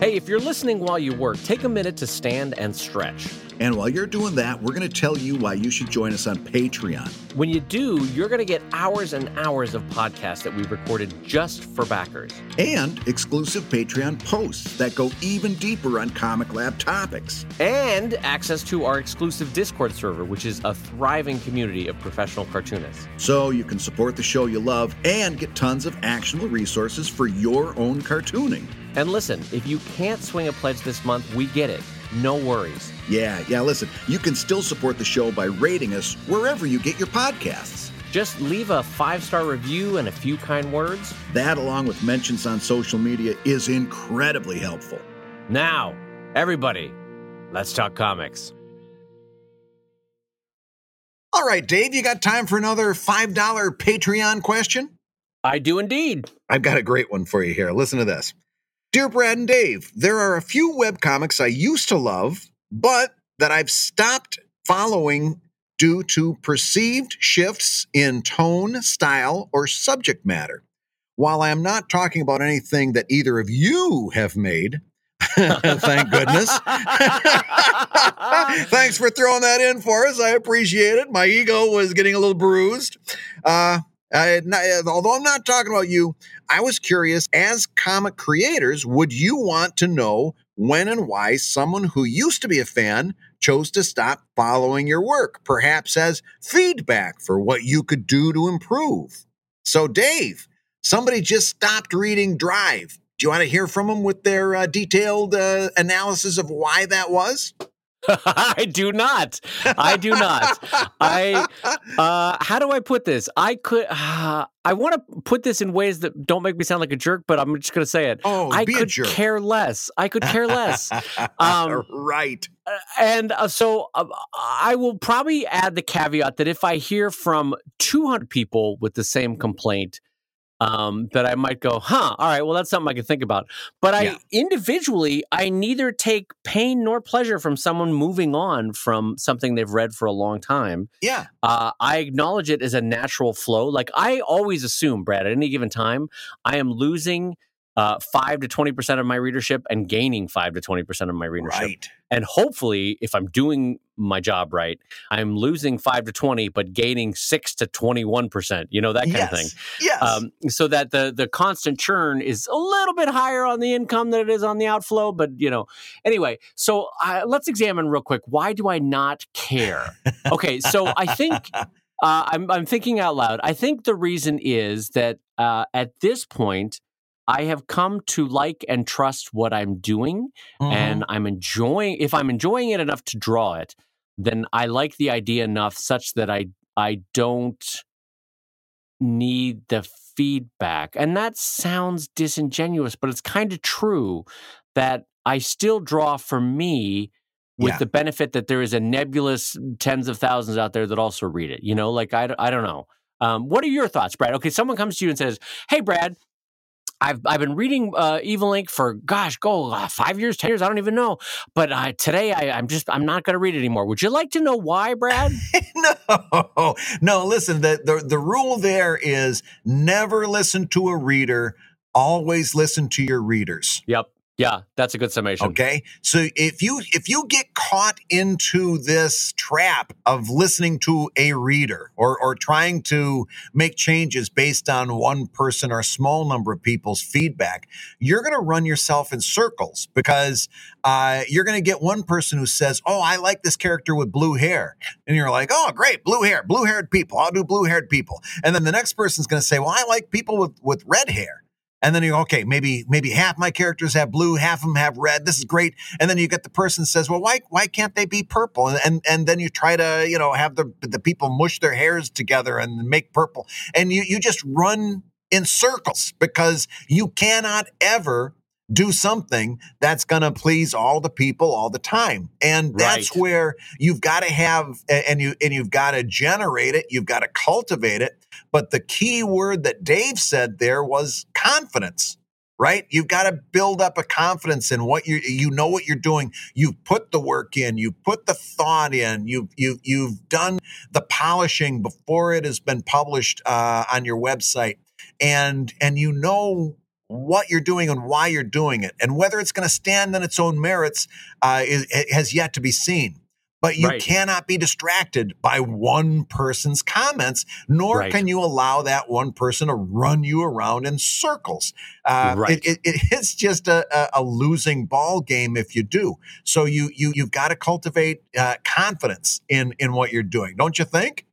Hey, if you're listening while you work, take a minute to stand and stretch. And while you're doing that, we're going to tell you why you should join us on Patreon. When you do, you're going to get hours and hours of podcasts that we've recorded just for backers. And exclusive Patreon posts that go even deeper on Comic Lab topics. And access to our exclusive Discord server, which is a thriving community of professional cartoonists. So you can support the show you love and get tons of actionable resources for your own cartooning. And listen, if you can't swing a pledge this month, we get it. No worries. Yeah, yeah, listen, you can still support the show by rating us wherever you get your podcasts. Just leave a five star review and a few kind words. That, along with mentions on social media, is incredibly helpful. Now, everybody, let's talk comics. All right, Dave, you got time for another $5 Patreon question? I do indeed. I've got a great one for you here. Listen to this. Dear Brad and Dave, there are a few webcomics I used to love, but that I've stopped following due to perceived shifts in tone, style, or subject matter. While I am not talking about anything that either of you have made, thank goodness. Thanks for throwing that in for us. I appreciate it. My ego was getting a little bruised. Uh, I, although I'm not talking about you, I was curious as comic creators, would you want to know when and why someone who used to be a fan chose to stop following your work, perhaps as feedback for what you could do to improve? So, Dave, somebody just stopped reading Drive. Do you want to hear from them with their uh, detailed uh, analysis of why that was? I do not. I do not. I uh how do I put this? I could uh, I want to put this in ways that don't make me sound like a jerk, but I'm just going to say it. Oh, I be a could jerk. care less. I could care less. Um, right. and uh, so uh, I will probably add the caveat that if I hear from 200 people with the same complaint, um, that I might go, huh, all right, well, that's something I can think about. But I Yeah. individually, I neither take pain nor pleasure from someone moving on from something they've read for a long time. Yeah. Uh, I acknowledge it as a natural flow. Like I always assume, Brad, at any given time, I am losing uh, five to twenty percent of my readership and gaining five to twenty percent of my readership. Right. And hopefully, if I'm doing my job right, I'm losing five to twenty, but gaining six to twenty-one percent. You know that kind yes. of thing. Yes. Um, so that the the constant churn is a little bit higher on the income than it is on the outflow. But you know, anyway. So uh, let's examine real quick. Why do I not care? Okay, so I think uh, I'm I'm thinking out loud. I think the reason is that uh, at this point. I have come to like and trust what I'm doing, Mm-hmm. and I'm enjoying. If I'm enjoying it enough to draw it, then I like the idea enough such that I I don't need the feedback. And that sounds disingenuous, but it's kind of true that I still draw for me with Yeah. the benefit that there is a nebulous tens of thousands out there that also read it. You know, like I, don't- I don't know. Um, what are your thoughts, Brad? Okay, someone comes to you and says, "Hey, Brad, I've I've been reading uh, Evil Inc for gosh, go uh, five years, ten years, I don't even know. But uh, today I, I'm just I'm not going to read it anymore. Would you like to know why, Brad? no, no. Listen, the, the the rule there is never listen to a reader. Always listen to your readers. yep, yeah, that's a good summation. Okay, so if you if you get caught into this trap of listening to a reader or or trying to make changes based on one person or a small number of people's feedback, you're going to run yourself in circles because uh, you're going to get one person who says, "Oh, I like this character with blue hair," and you're like, "Oh, great, blue hair, blue haired people. I'll do blue haired people," and then the next person's going to say, "Well, I like people with with red hair." And then you go, okay, maybe maybe half my characters have blue, half of them have red. This is great. And then you get the person says, well, why why can't they be purple? And and, and then you try to you know have the the people mush their hairs together and make purple, and you you just run in circles because you cannot ever do something that's going to please all the people all the time and that's Right. where you've got to have and you and you've got to generate it you've got to cultivate it but the key word that Dave said there was confidence right? You've got to build up a confidence in what you you know what you're doing. You've put the work in you've put the thought in you've you you've done the polishing before it has been published uh, on your website. And and you know what you're doing and why you're doing it. And whether it's going to stand on its own merits uh, is, has yet to be seen but you Right. cannot be distracted by one person's comments nor Right. can you allow that one person to run you around in circles uh, Right. it, it, it's just a, a, a losing ball game if you do so you you you've got to cultivate uh, confidence in in what you're doing don't you think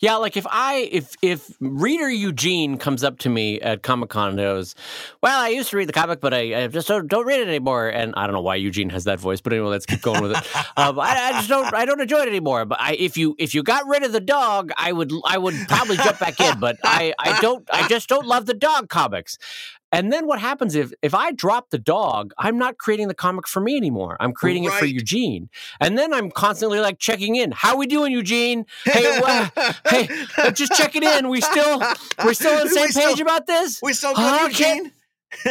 Yeah, like if I if if reader Eugene comes up to me at Comic Con and goes, "Well, I used to read the comic, but I, I just don't, don't read it anymore," and I don't know why Eugene has that voice, but anyway, let's keep going with it. um, I, I just don't I don't enjoy it anymore. But I, if you if you got rid of the dog, I would I would probably jump back in. But I I don't I just don't love the dog comics. And then what happens if if I drop the dog, I'm not creating the comic for me anymore. I'm creating it for Eugene. And then I'm constantly like checking in. How we doing, Eugene? Hey, wha- hey, uh, just checking in. We still we're still on the We same still- page about this. we still good can't- Eugene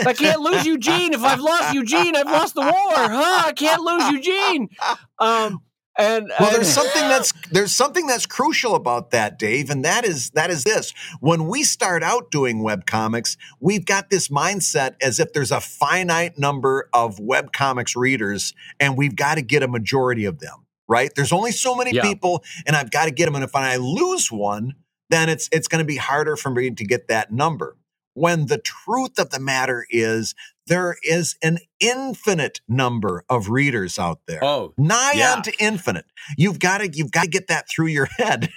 I can't lose Eugene. If I've lost Eugene, I've lost the war. Huh? I can't lose Eugene. Um, and Well, and- there's something that's there's something that's crucial about that, Dave, and that is that is this. When we start out doing web comics, we've got this mindset as if there's a finite number of web comics readers, and we've got to get a majority of them. Right? There's only so many Yeah. people, and I've got to get them. And if I lose one, then it's it's going to be harder for me to get that number. When the truth of the matter is, there is an infinite number of readers out there oh, nigh Yeah. on to infinite. You've got to you've got to get that through your head.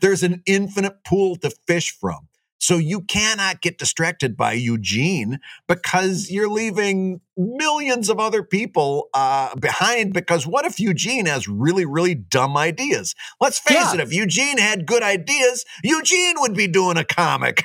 There's an infinite pool to fish from. So you cannot get distracted by Eugene because you're leaving millions of other people uh, behind. Because what if Eugene has really, really dumb ideas? Let's face Yeah. it, if Eugene had good ideas, Eugene would be doing a comic.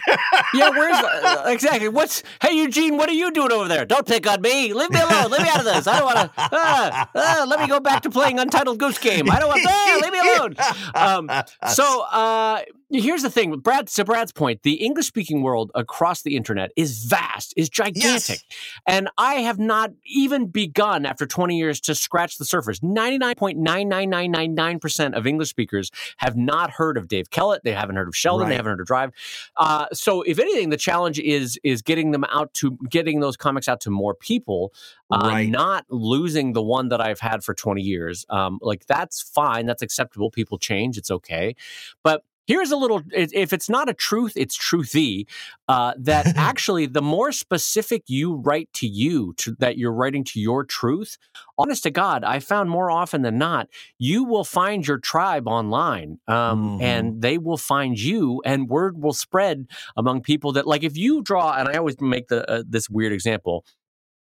yeah. Where's uh, exactly? What's hey Eugene? What are you doing over there? Don't pick on me. Leave me alone. Leave me out of this. I don't want to. Uh, uh, let me go back to playing Untitled Goose Game. I don't want. Uh, leave me alone. Um, so uh, here's the thing, Brad. To Brad's point, the English speaking world across the internet is vast, is gigantic, and I have not even begun after 20 years to scratch the surface. 99.99999 percent of English speakers have not heard of Dave Kellett. They haven't heard of Sheldon. They haven't heard of Drive. Uh, so if anything, the challenge is is getting them out to getting those comics out to more people uh, Right. not losing the one that I've had for 20 years. Um, like that's fine. That's acceptable. People change. It's okay. But here's a little, if it's not a truth, it's truthy, uh, that actually the more specific you write to you, to, that you're writing to your truth, honest to God, I found more often than not, you will find your tribe online um, Mhm. and they will find you and word will spread among people that like if you draw, and I always make the, uh, this weird example,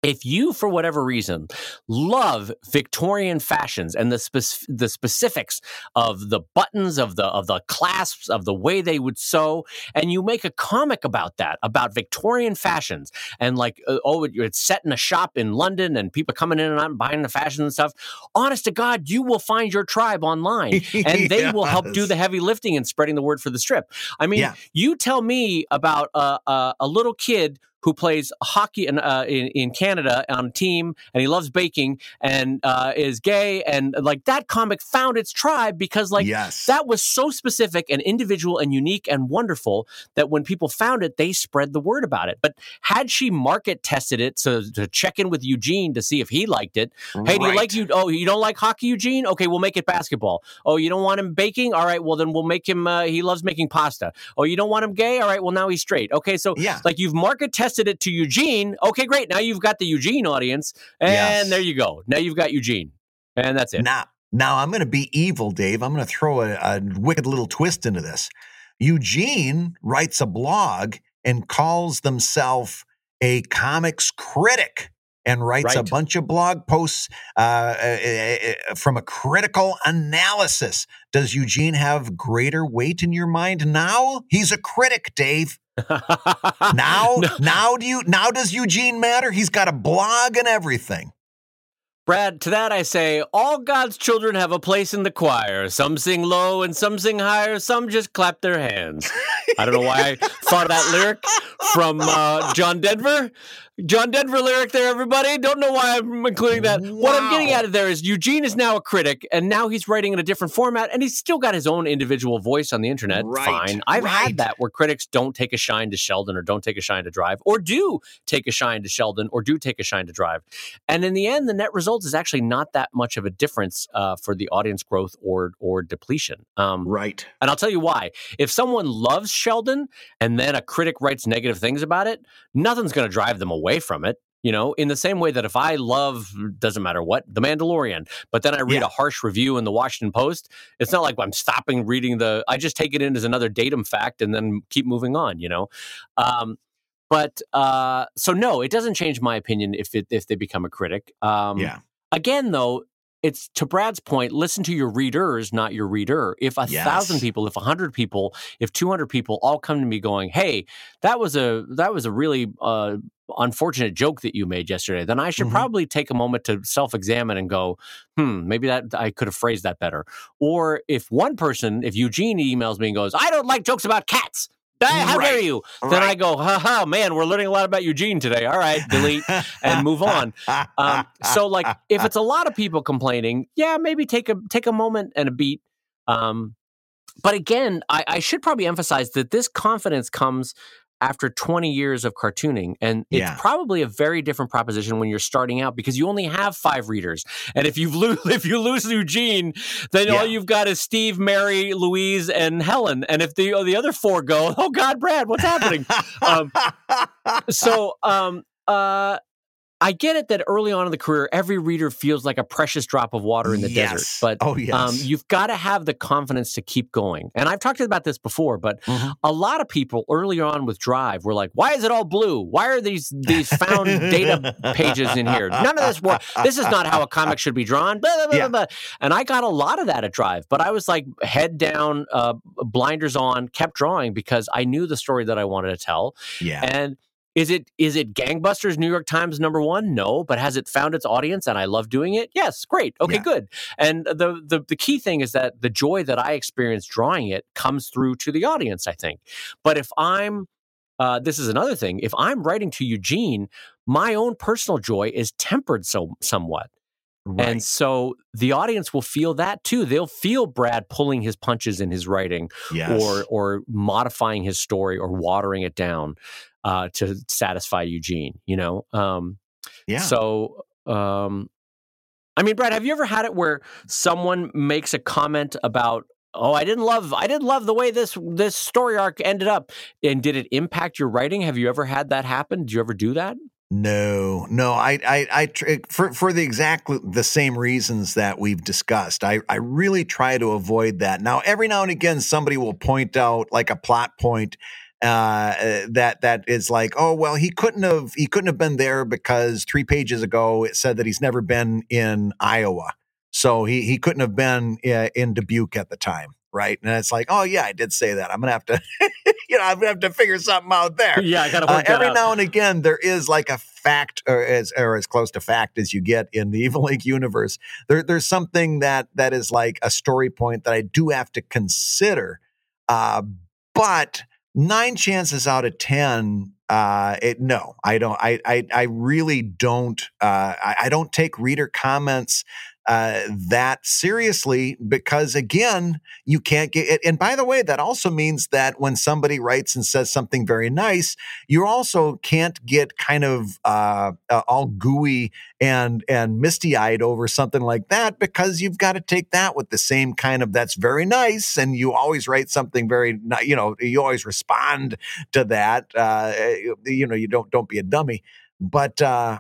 if you, for whatever reason, love Victorian fashions and the spec- the specifics of the buttons of the of the clasps of the way they would sew, and you make a comic about that, about Victorian fashions, and like uh, oh, it- it's set in a shop in London, and people coming in and out and buying the fashions and stuff. Honest to God, you will find your tribe online, and they will help do the heavy lifting and spreading the word for the strip. I mean, Yeah. you tell me about a, a, a little kid who plays hockey in, uh, in in Canada on a team, and he loves baking, and uh, is gay, and like that comic found its tribe because like yes. that was so specific and individual and unique and wonderful that when people found it, they spread the word about it. But had she market tested it to, to check in with Eugene to see if he liked it, Hey, do you like you? Oh, you don't like hockey, Eugene? Okay, we'll make it basketball. Oh, you don't want him baking? All right, well then we'll make him. Uh, he loves making pasta. Oh, you don't want him gay? All right, well now he's straight. Okay, so Yeah. like you've market tested it to Eugene. Okay, great. Now you've got the Eugene audience, and Yes. there you go. Now you've got Eugene, and that's it. Now, now I'm going to be evil, Dave. I'm going to throw a, a wicked little twist into this. Eugene writes a blog and calls themselves a comics critic and writes a bunch of blog posts uh, uh, uh, from a critical analysis. Does Eugene have greater weight in your mind now? He's a critic, Dave. Now, No. now do you now does Eugene matter? He's got a blog and everything. Brad, to that I say, all God's children have a place in the choir. Some sing low and some sing higher. Some just clap their hands. I don't know why I thought of that lyric from uh, John Denver. John Denver lyric there, everybody. Don't know why I'm including that. What I'm getting Wow. at there is Eugene is now a critic, and now he's writing in a different format, and he's still got his own individual voice on the internet. Right, Fine. I've right. had that where critics don't take a shine to Sheldon or don't take a shine to Drive, or do take a shine to Sheldon or do take a shine to Drive. And in the end, the net result is actually not that much of a difference uh, for the audience growth or or depletion. Um, Right. and I'll tell you why. If someone loves Sheldon and then a critic writes negative things about it, nothing's going to drive them away from it. You know, in the same way that if I love, doesn't matter what, The Mandalorian, but then I read Yeah. a harsh review in the Washington Post, it's not like I'm stopping reading the, I just take it in as another datum fact and then keep moving on, you know? Um, but uh, so no, it doesn't change my opinion if it, if they become a critic. Um, yeah. again though it's to brad's point listen to your readers not your reader if a Yes. thousand people if a hundred people if 200 people all come to me going hey that was a that was a really uh, unfortunate joke that you made yesterday then i should Mhm. probably take a moment to self-examine and go hmm maybe that i could have phrased that better or if one person if eugene emails me and goes i don't like jokes about cats how dare Right. you then i go ha ha man we're learning a lot about eugene today all right delete and move on. Um, so like if it's a lot of people complaining, yeah, maybe take a take a moment and a beat. Um, but again, I, I should probably emphasize that this confidence comes after 20 years of cartooning, and it's Yeah. probably a very different proposition when you're starting out because you only have five readers, and if you lose if you lose Eugene, then Yeah. all you've got is Steve, Mary, Louise, and Helen, and if the the other four go, oh God, Brad, what's happening? um, so um uh I get it that early on in the career, every reader feels like a precious drop of water in the desert. But oh yes, um, you've got to have the confidence to keep going. And I've talked about this before, but Mhm. a lot of people early on with Drive were like, "Why is it all blue? Why are these these found data pages in here? None of this work. This is not how a comic should be drawn." Blah, blah, blah, Yeah. blah. And I got a lot of that at Drive, but I was like head down, uh, blinders on, kept drawing because I knew the story that I wanted to tell. yeah, And is it is it gangbusters New York Times number one? No, but has it found its audience and I love doing it? Yes, great. Okay, Yeah. good. And the, the the key thing is that the joy that I experience drawing it comes through to the audience, I think. But if I'm uh, this is another thing. If I'm writing to Eugene, my own personal joy is tempered so somewhat. right. And so the audience will feel that too. They'll feel Brad pulling his punches in his writing yes. or or modifying his story or watering it down uh, to satisfy Eugene. You know, um, yeah. so um, I mean, Brad, have you ever had it where someone makes a comment about? Oh, I didn't love. I didn't love the way this this story arc ended up. And did it impact your writing? Have you ever had that happen? Did you ever do that? No, no, I, I, I, for for the exact the same reasons that we've discussed. I, I really try to avoid that. Now, every now and again, somebody will point out like a plot point uh, uh, that that is like, oh well, he couldn't have he couldn't have been there because three pages ago it said that he's never been in Iowa, so he he couldn't have been uh, in Dubuque at the time. Right. And it's like, oh, yeah, I did say that. I'm going to have to, you know, I'm to have to figure something out there. yeah, I gotta Uh, every out. now and again, there is like a fact, or as or as close to fact as you get in the Evil League universe. There, there's something that that is like a story point that I do have to consider. Uh, but nine chances out of ten, uh, it no, I don't. I I, I really don't. Uh, I, I don't take reader comments uh, that seriously because again, you can't get it. And by the way, that also means that when somebody writes and says something very nice, you also can't get kind of uh, all gooey and and misty eyed over something like that because you've got to take that with the same kind of that's very nice, and you always write something very you know you always respond to that. Uh, you know you don't don't be a dummy. But uh,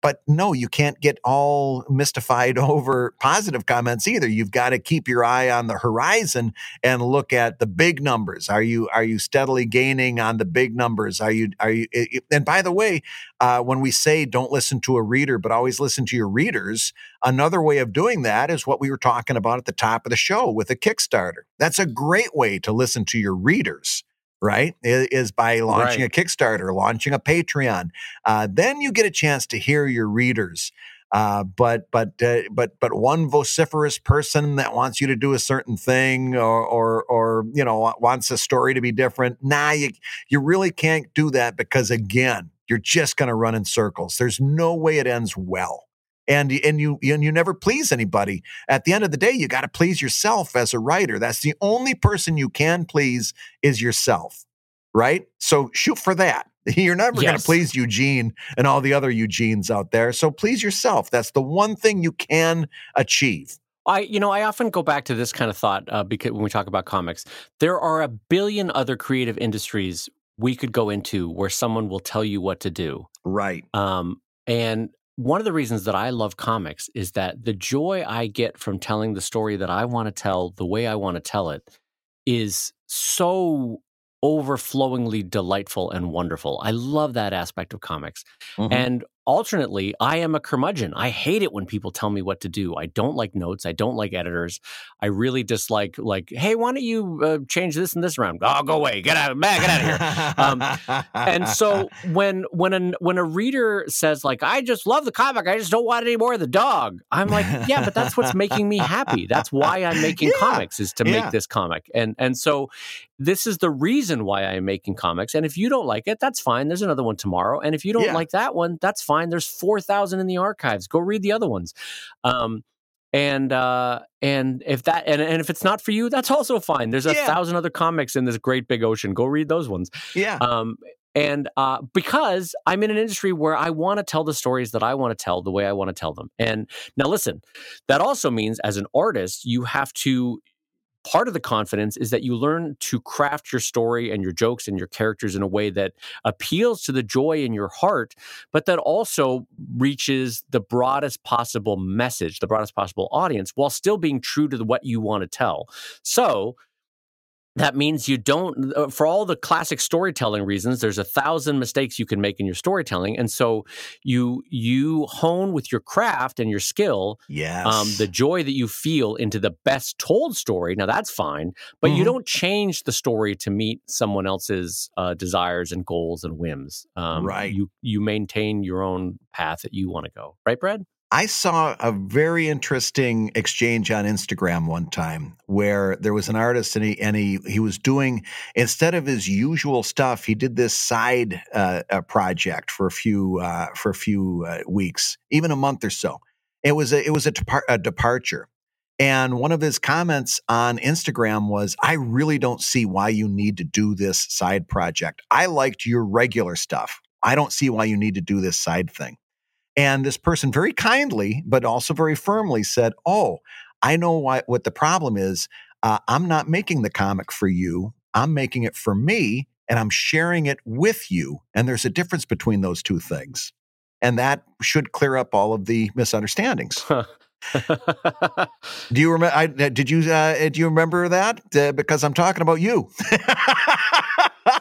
but no, you can't get all mystified over positive comments either. You've got to keep your eye on the horizon and look at the big numbers. Are you are you steadily gaining on the big numbers? Are you are you? And by the way, uh, when we say don't listen to a reader, but always listen to your readers, another way of doing that is what we were talking about at the top of the show with a Kickstarter. That's a great way to listen to your readers right? Is by launching right. a Kickstarter, launching a Patreon. Uh, then you get a chance to hear your readers. Uh, but but uh, but but one vociferous person that wants you to do a certain thing or or or you know wants a story to be different. Nah, you you really can't do that because again, you're just going to run in circles. There's no way it ends well and and you and you never please anybody. At the end of the day, you got to please yourself as a writer. That's the only person you can please is yourself, right? So shoot for that. You're never yes. going to please Eugene and all the other Eugenes out there. So please yourself. That's the one thing you can achieve. I, you know, I often go back to this kind of thought uh, because when we talk about comics, there are a billion other creative industries we could go into where someone will tell you what to do. Right. Um, and one of the reasons that I love comics is that the joy I get from telling the story that I want to tell the way I want to tell it is so overflowingly delightful and wonderful. I love that aspect of comics. Mm-hmm. And alternately, I am a curmudgeon. I hate it when people tell me what to do. I don't like notes. I don't like editors. I really dislike like, hey, why don't you uh, change this and this around? Oh, go away, get out, man, get out of here. um, and so when when a when a reader says like, I just love the comic, I just don't want any more of the dog. I'm like, yeah, but that's what's making me happy. That's why I'm making yeah. comics is to yeah. make this comic. And and so this is the reason why I'm making comics. And if you don't like it, that's fine. There's another one tomorrow. And if you don't yeah. like that one, that's fine fine. There's 4,000 in the archives. Go read the other ones. Um, and uh, and if that and, and if it's not for you, that's also fine. There's a yeah. thousand other comics in this great big ocean. Go read those ones. Yeah. Um, and uh, because I'm in an industry where I want to tell the stories that I want to tell the way I want to tell them. And now, listen, that also means as an artist, you have to part of the confidence is that you learn to craft your story and your jokes and your characters in a way that appeals to the joy in your heart, but that also reaches the broadest possible message, the broadest possible audience, while still being true to what you want to tell. So, that means you don't uh, for all the classic storytelling reasons there's a thousand mistakes you can make in your storytelling and so you you hone with your craft and your skill yes. um, the joy that you feel into the best told story. Now that's fine but mm-hmm. you don't change the story to meet someone else's uh, desires and goals and whims. Um, right. you you maintain your own path that you want to go. Right brad I saw a very interesting exchange on Instagram one time where there was an artist and he and he he was doing instead of his usual stuff, he did this side uh, project for a few uh, for a few uh, weeks, even a month or so. It was a, it was a, depar- a departure. And one of his comments on Instagram was, I really don't see why you need to do this side project. I liked your regular stuff. I don't see why you need to do this side thing. And this person very kindly, but also very firmly said, Oh, I know why, what the problem is. Uh, I'm not making the comic for you. I'm making it for me and I'm sharing it with you. And there's a difference between those two things. And that should clear up all of the misunderstandings. do you remember? Did you uh, do you remember that? Uh, because I'm talking about you.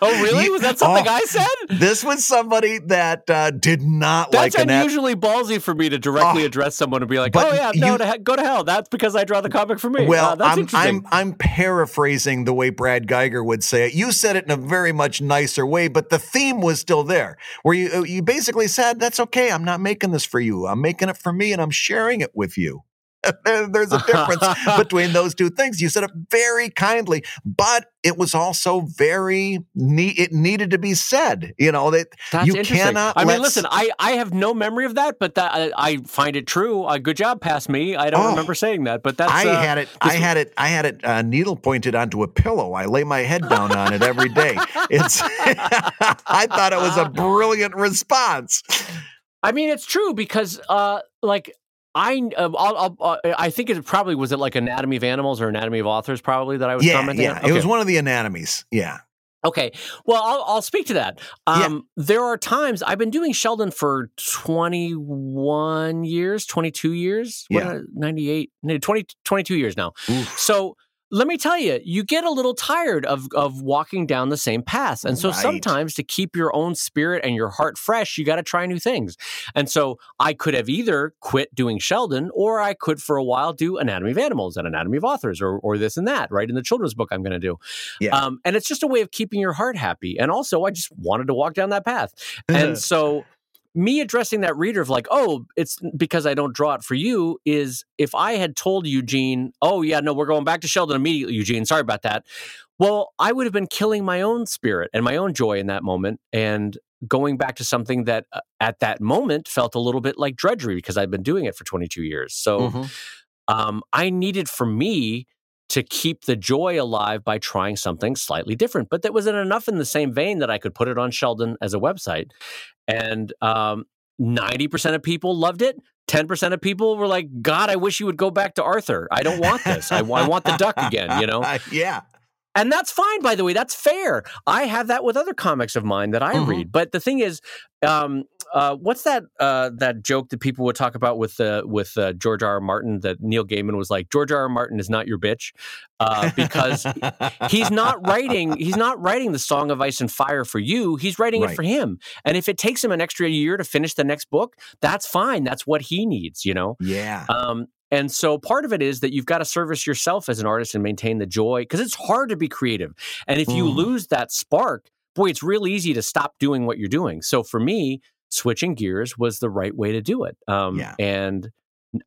oh, really? Was that something oh, I said? This was somebody that uh, did not That's like. That's unusually ballsy for me to directly oh, address someone and be like, "Oh yeah, no, you, go to hell." That's because I draw the comic for me. Well, that's I'm, interesting. I'm I'm paraphrasing the way Brad Guigar would say it. You said it in a very much nicer way, but the theme was still there, where you you basically said, "That's okay. I'm not making this for you. I'm making it for me, and I'm sharing it with you." There's a difference between those two things. You said it very kindly, but it was also very neat. It needed to be said. You know that That's you cannot. I mean, listen, I I have no memory of that, but that I, I find it true. Uh, good job, past me. I don't oh, remember saying that, but that's. I uh, had it. I had it. I had it. Uh, needle pointed onto a pillow. I lay my head down on it every day. It's. I thought it was a brilliant response. I mean, it's true because, uh, like, I uh, I'll, I'll, uh, I think it probably was it like Anatomy of Animals or Anatomy of Authors probably that I was yeah, commenting. Yeah, okay. it was one of the anatomies. Yeah. Okay. Well, I'll, I'll speak to that. Yeah. Um, There are times I've been doing Sheldon for 21 years, 22 years, Yeah. uh, 98, no, 20, 22 years now. Oof. So let me tell you, you get a little tired of, of walking down the same path. And so Right. sometimes to keep your own spirit and your heart fresh, you got to try new things. And so I could have either quit doing Sheldon or I could for a while do Anatomy of Animals and Anatomy of Authors or, or this and that, right? In the children's book I'm going to do. Yeah. Um, and it's just a way of keeping your heart happy. And also, I just wanted to walk down that path. And so, me addressing that reader of like, oh, it's because I don't draw it for you is if I had told Eugene, oh, yeah, no, we're going back to Sheldon immediately, Eugene. Sorry about that. Well, I would have been killing my own spirit and my own joy in that moment and going back to something that uh, at that moment felt a little bit like drudgery because I'd been doing it for 22 years. So, Mhm. um, I needed for me to keep the joy alive by trying something slightly different. But that wasn't enough in the same vein that I could put it on Sheldon as a website. And um, 90% of people loved it. 10% of people were like, God, I wish you would go back to Arthur. I don't want this. I, I want the duck again, you know? yeah. And that's fine, by the way. That's fair. I have that with other comics of mine that I Mhm. read. But the thing is, um, uh, what's that uh, that joke that people would talk about with uh, with uh, George R. R. Martin? That Neil Gaiman was like, George R. R. Martin is not your bitch uh, because he's not writing he's not writing the Song of Ice and Fire for you. He's writing Right. it for him. And if it takes him an extra year to finish the next book, that's fine. That's what he needs. You know. yeah. Um, and so part of it is that you've got to service yourself as an artist and maintain the joy because it's hard to be creative. And if you Mhm. lose that spark, boy, it's real easy to stop doing what you're doing. So for me, switching gears was the right way to do it. Um, Yeah. And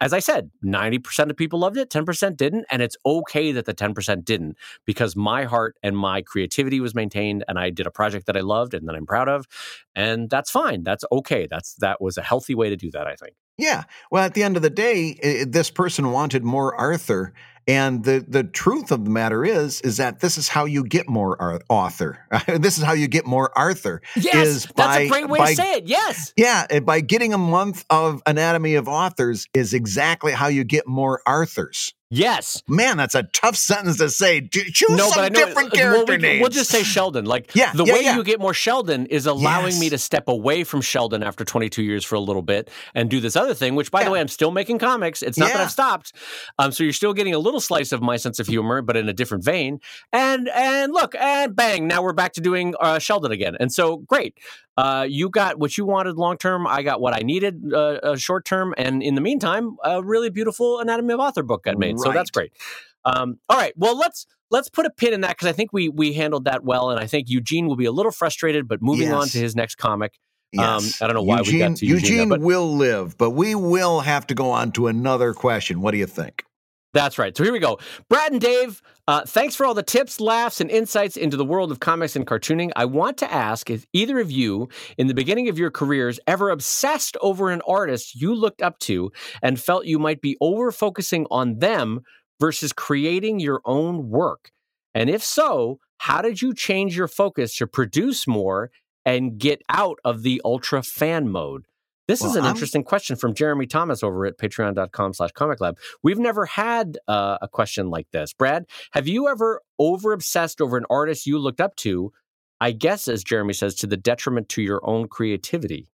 as I said, 90% of people loved it, 10% didn't. And it's okay that the 10% didn't because my heart and my creativity was maintained and I did a project that I loved and that I'm proud of. And that's fine. That's okay. That's that was a healthy way to do that, I think. Yeah. Well, at the end of the day, this person wanted more Arthur, and the the truth of the matter is, is that this is how you get more Ar- author. this is how you get more Arthur. Yes, Is that's by- a great way by- to say it. Yes. Yeah, by getting a month of Anatomy of Authors is exactly how you get more Arthurs. Yes. Man, that's a tough sentence to say. Choose No, some know. different uh, character well, we, names. We'll just say Sheldon. Like Yeah, the yeah, way yeah. you get more Sheldon is allowing me to step away from Sheldon after 22 years for a little bit and do this other thing. Which, by Yeah. the way, I'm still making comics. It's not that I've stopped. Um, so you're still getting a little slice of my sense of humor, but in a different vein. And and look, and bang, now we're back to doing uh, Sheldon again. And so great. Uh, you got what you wanted long term. I got what I needed uh, uh, short term. And in the meantime, a really beautiful Anatomy of Author book got made. So that's great. Um, all right. Well, let's let's put a pin in that because I think we we handled that well, and I think Eugene will be a little frustrated. But moving on to his next comic, Yes. um, I don't know why we Eugene, got to Eugene but- will live, but we will have to go on to another question. What do you think? That's right. So here we go. Brad and Dave, uh, thanks for all the tips, laughs, and insights into the world of comics and cartooning. I want to ask if either of you, in the beginning of your careers, ever obsessed over an artist you looked up to and felt you might be over focusing on them versus creating your own work? And if so, how did you change your focus to produce more and get out of the ultra fan mode? This is an I'm- interesting question from Jeremy Thomas over at patreon.com slash comic lab. We've never had uh, a question like this. Brad, have you ever over obsessed over an artist you looked up to? I guess, as Jeremy says, to the detriment to your own creativity.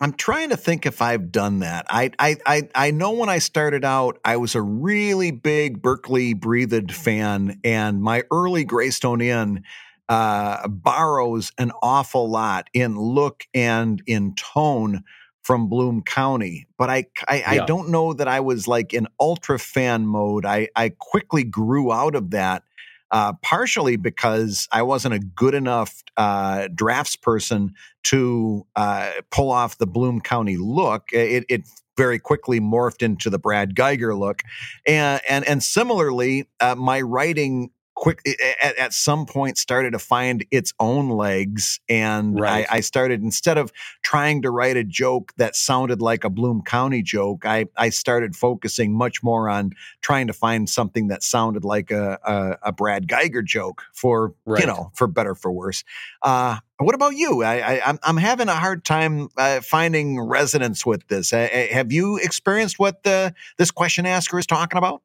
I'm trying to think if I've done that. I I I, I know when I started out, I was a really big Berkeley Breathed fan, and my early Greystone Inn uh, borrows an awful lot in look and in tone from Bloom County. But I I, I don't know that I was like in ultra fan mode. I I quickly grew out of that. Uh, partially because I wasn't a good enough uh, draftsperson to uh, pull off the Bloom County look. It, it very quickly morphed into the Brad Guigar look, and and and similarly, uh, my writing quick at, at some point started to find its own legs, and Right. I, I started instead of trying to write a joke that sounded like a Bloom County joke, I I started focusing much more on trying to find something that sounded like a a, a Brad Guigar joke for Right. you know for better for worse. Uh, what about you? I, I, I'm I'm having a hard time uh, finding resonance with this. Uh, uh, have you experienced what the this question asker is talking about?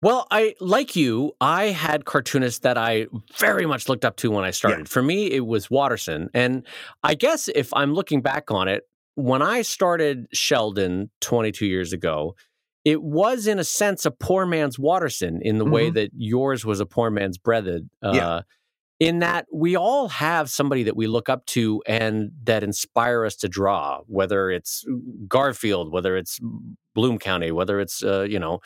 Well, I like you. I had cartoonists that I very much looked up to when I started. Yeah. For me, it was Watterson, and I guess if I'm looking back on it, when I started Sheldon 22 years ago, it was in a sense a poor man's Watterson in the mm-hmm. way that yours was a poor man's Breathed. Uh, yeah in that we all have somebody that we look up to and that inspire us to draw, whether it's Garfield, whether it's Bloom County, whether it's, uh, you know,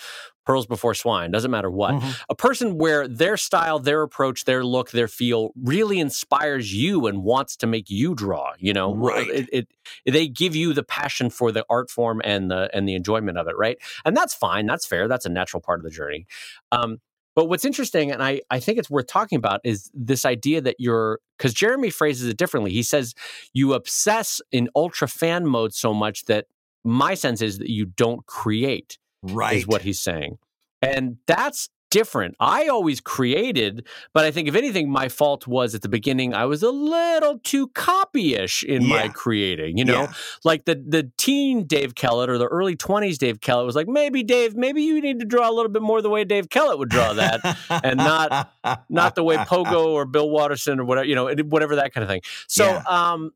Pearls Before Swine, doesn't matter what. Mm-hmm. A person where their style, their approach, their look, their feel really inspires you and wants to make you draw, you know, right. It, it, they give you the passion for the art form and the, and the enjoyment of it. Right. And that's fine. That's fair. That's a natural part of the journey. Um, but what's interesting, and I, I think it's worth talking about, is this idea that you're, because Jeremy phrases it differently. He says you obsess in ultra fan mode so much that my sense is that you don't create, right? Is what he's saying. And that's different. I always created, but I think if anything, my fault was at the beginning. I was a little too copyish in yeah. my creating. You know, yeah. like the the teen Dave Kellett or the early twenties Dave Kellett was like, maybe Dave, maybe you need to draw a little bit more the way Dave Kellett would draw that, and not not the way Pogo or Bill Watterson or whatever you know, whatever that kind of thing. So, yeah. um,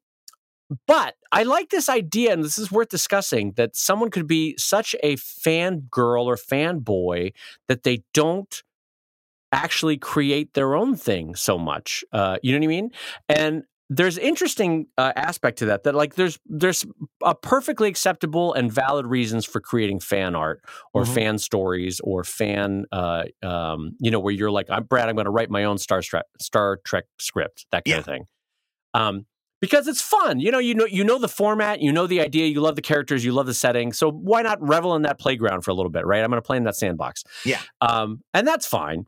but I like this idea, and this is worth discussing that someone could be such a fan girl or fan boy that they don't actually create their own thing so much. Uh, you know what I mean? And there's interesting uh, aspect to that that like there's there's a perfectly acceptable and valid reasons for creating fan art or mm-hmm. fan stories or fan uh, um, you know where you're like I'm Brad I'm going to write my own Star Trek Star Trek script that kind yeah. of thing. Um, because it's fun. You know, you know, you know the format, you know the idea, you love the characters, you love the setting. So why not revel in that playground for a little bit, right? I'm going to play in that sandbox. Yeah, um, and that's fine.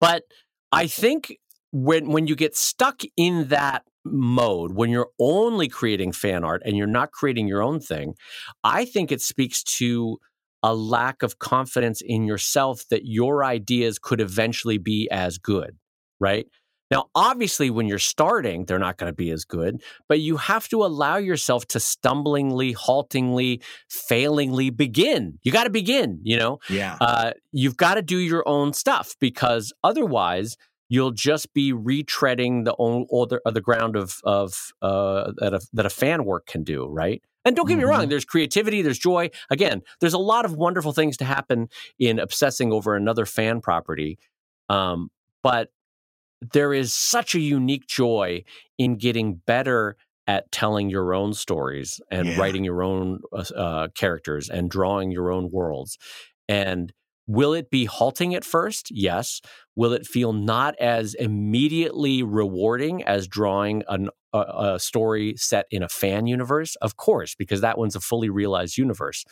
But I think when when you get stuck in that mode, when you're only creating fan art and you're not creating your own thing, I think it speaks to a lack of confidence in yourself that your ideas could eventually be as good, right? Now, obviously, when you're starting, they're not going to be as good, but you have to allow yourself to stumblingly, haltingly, failingly begin. You got to begin, you know? Yeah. Uh, you've got to do your own stuff because otherwise, you'll just be retreading the own other the ground of of uh, that a, that a fan work can do, right? And don't get mm-hmm. me wrong, mm-hmm. there's creativity, there's joy. Again, there's a lot of wonderful things to happen in obsessing over another fan property. Um, but there is such a unique joy in getting better at telling your own stories and yeah. writing your own uh, uh, characters and drawing your own worlds. And will it be halting at first? Yes. Will it feel not as immediately rewarding as drawing an, a, a story set in a fan universe? Of course, because that one's a fully realized universe.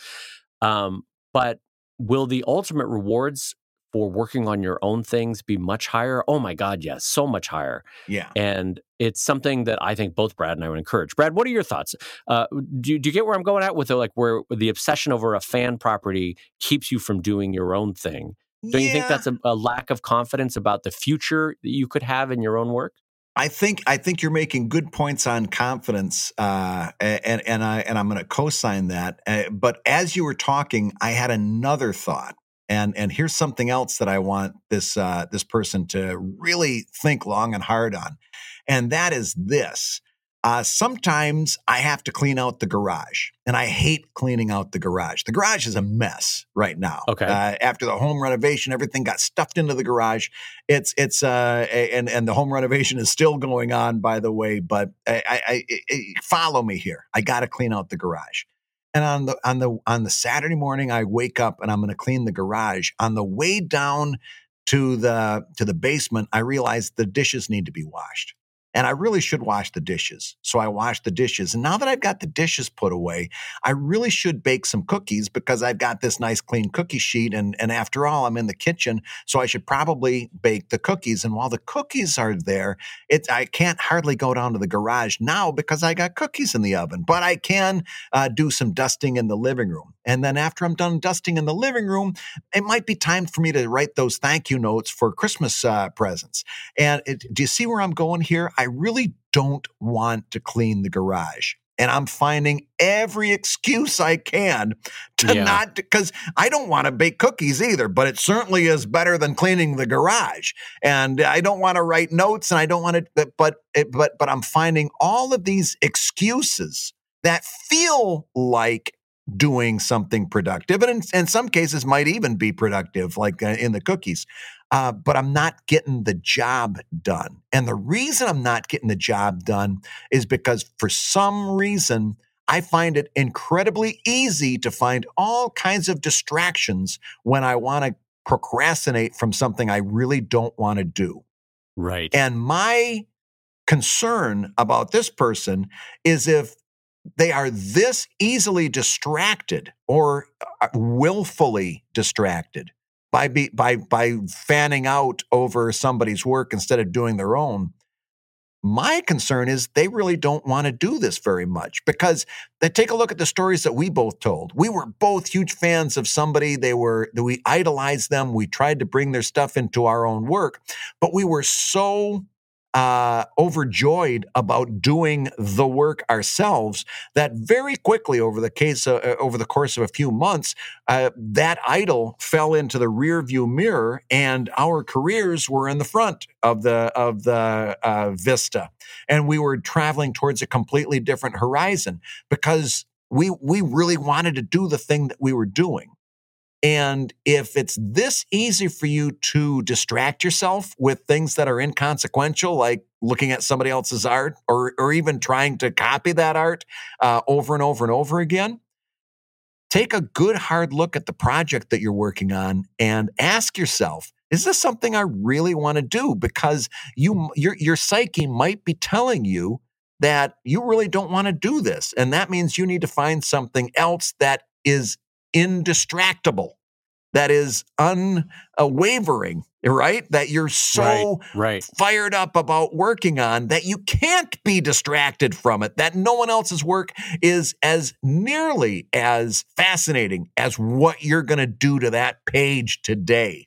Um, but will the ultimate rewards for working on your own things be much higher? Oh my God, yes, so much higher. Yeah. And it's something that I think both Brad and I would encourage. Brad, what are your thoughts? Uh, do, you, do you get where I'm going at with the, like where the obsession over a fan property keeps you from doing your own thing? Don't yeah. you think that's a, a lack of confidence about the future that you could have in your own work? I think I think you're making good points on confidence, uh, and and I and I'm going to co-sign that. Uh, but as you were talking, I had another thought, and and here's something else that I want this uh, this person to really think long and hard on, and that is this. Uh, sometimes I have to clean out the garage, and I hate cleaning out the garage. The garage is a mess right now. Okay. Uh, after the home renovation, everything got stuffed into the garage. It's it's uh, and and the home renovation is still going on, by the way. But I, I, I follow me here. I got to clean out the garage. And on the on the on the Saturday morning, I wake up and I'm going to clean the garage. On the way down to the to the basement, I realize the dishes need to be washed and I really should wash the dishes. So I wash the dishes. And now that I've got the dishes put away, I really should bake some cookies because I've got this nice clean cookie sheet. And, and after all, I'm in the kitchen. So I should probably bake the cookies. And while the cookies are there, I can't hardly go down to the garage now because I got cookies in the oven, but I can uh, do some dusting in the living room. And then after I'm done dusting in the living room, it might be time for me to write those thank you notes for Christmas uh, presents. And it, do you see where I'm going here? I really don't want to clean the garage. and I'm finding every excuse I can to Yeah. not because I don't want to bake cookies either, but it certainly is better than cleaning the garage. And I don't want to write notes, and I don't want to, but but it- but but I'm finding all of these excuses that feel like doing something productive, and in, in some cases might even be productive, like uh, in the cookies. Uh, but I'm not getting the job done. And the reason I'm not getting the job done is because for some reason, I find it incredibly easy to find all kinds of distractions when I want to procrastinate from something I really don't want to do. Right. And my concern about this person is if they are this easily distracted or uh, willfully distracted by be, by by fanning out over somebody's work instead of doing their own. My concern is they really don't want to do this very much because they take a look at the stories that we both told. We were both huge fans of somebody. They were we idolized them. We tried to bring their stuff into our own work, but we were so uh, overjoyed about doing the work ourselves that very quickly over the case uh, uh, over the course of a few months uh, that idol fell into the rear view mirror and our careers were in the front of the of the uh, vista. And we were traveling towards a completely different horizon because we we really wanted to do the thing that we were doing and if it's this easy for you to distract yourself with things that are inconsequential, like looking at somebody else's art or, or even trying to copy that art uh, over and over and over again, take a good hard look at the project that you're working on and ask yourself, is this something I really want to do? Because you, your, your psyche might be telling you that you really don't want to do this. And that means you need to find something else that is indistractable, that is unwavering, right? That you're so Right. fired up about working on that you can't be distracted from it, that no one else's work is as nearly as fascinating as what you're going to do to that page today.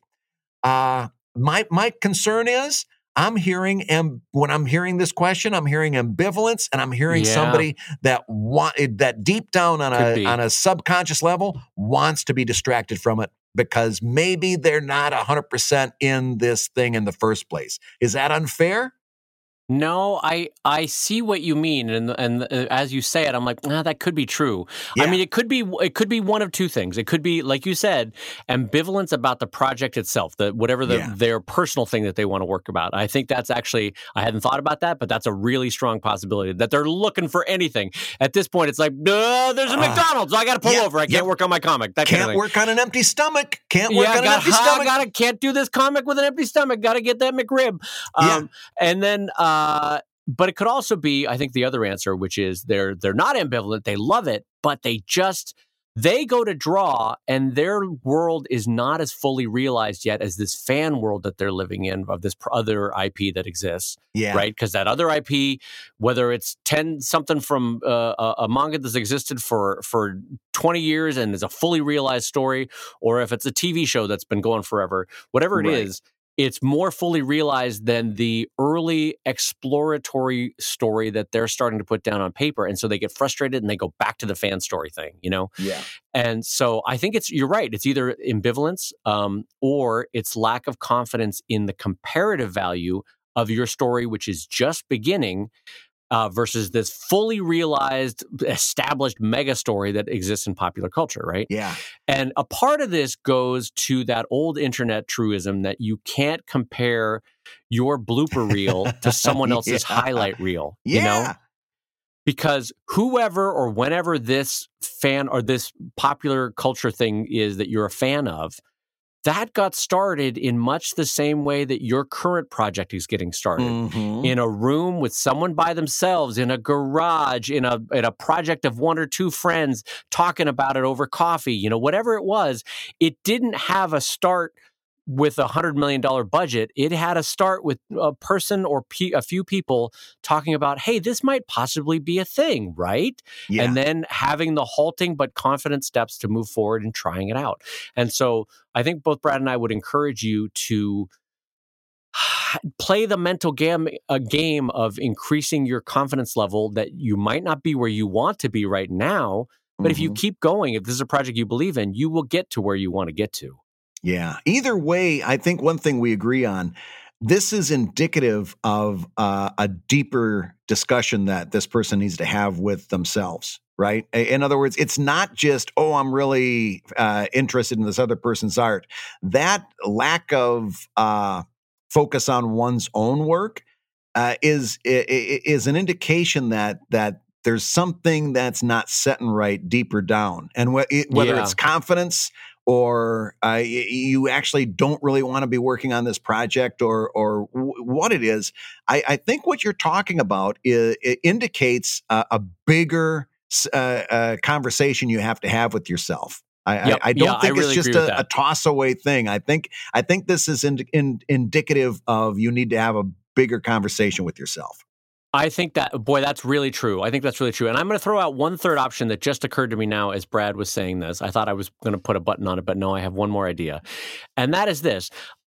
Uh, my, my concern is I'm hearing, and when I'm hearing this question, I'm hearing ambivalence, and I'm hearing Yeah. somebody that want that deep down on Could a be. on a subconscious level wants to be distracted from it because maybe they're not 100% in this thing in the first place. Is that unfair? No, I I see what you mean, and and uh, as you say it, I'm like, nah, that could be true. I mean, it could be it could be one of two things. It could be, like you said, ambivalence about the project itself, the whatever the, Yeah. their personal thing that they want to work about. I think that's actually I hadn't thought about that, but that's a really strong possibility that they're looking for anything. At this point, it's like, uh, there's a Uh, McDonald's, I got to pull yeah, over. I can't work on my comic. That Can't thing. work on an empty stomach. Can't work yeah, on an empty ha, stomach. gotta can't do this comic with an empty stomach. Got to get that McRib. Yeah. Um, and then, uh, but it could also be, I think, the other answer, which is they're they're not ambivalent. They love it, but they just they go to draw, and their world is not as fully realized yet as this fan world that they're living in of this other IP that exists yeah. right? Because that other IP, whether it's ten something from uh, a, a manga that's existed for for twenty years and is a fully realized story, or if it's a TV show that's been going forever, whatever it is, Right. It's more fully realized than the early exploratory story that they're starting to put down on paper, and so they get frustrated and they go back to the fan story thing, you know. Yeah. And so I think it's you're right. It's either ambivalence um, or it's lack of confidence in the comparative value of your story, which is just beginning, uh, versus this fully realized, established mega story that exists in popular culture, right? Yeah. And a part of this goes to that old internet truism that you can't compare your blooper reel to someone else's Yeah. highlight reel. Yeah. You know? because whoever or whenever this fan or this popular culture thing is that you're a fan of, that got started in much the same way that your current project is getting started. Mhm. In a room with someone by themselves, in a garage, in a in a project of one or two friends talking about it over coffee, you know, whatever it was, it didn't have a start with a hundred million dollar budget. It had a start with a person or pe- a few people talking about, hey, this might possibly be a thing, right? yeah. and then having the halting but confident steps to move forward and trying it out. And so I think both Brad and I would encourage you to play the mental game a game of increasing your confidence level that you might not be where you want to be right now but mm-hmm. if you mm-hmm. keep going if this is a project you believe in you will get to where you want to get to yeah. Either way i think one thing we agree on this is indicative of uh, a deeper discussion that this person needs to have with themselves right? In other words it's not just oh i'm really uh, interested in this other person's art. That lack of uh, focus on one's own work uh, is is an indication that that there's something that's not setting right deeper down. And wh- whether yeah. it's confidence or uh, you actually don't really want to be working on this project or or w- what it is I, I, think what you're talking about is, indicates a bigger uh, uh, conversation you have to have with yourself I, yep. I, I, don't yeah, think I really it's just a, a, toss away thing. I think I think this is in, in, indicative of you need to have a bigger conversation with yourself. I think that boy, that's really true. I think that's really true. And I'm going to throw out one third option that just occurred to me now as Brad was saying this. I thought I was going to put a button on it, but no, I have one more idea. And that is this.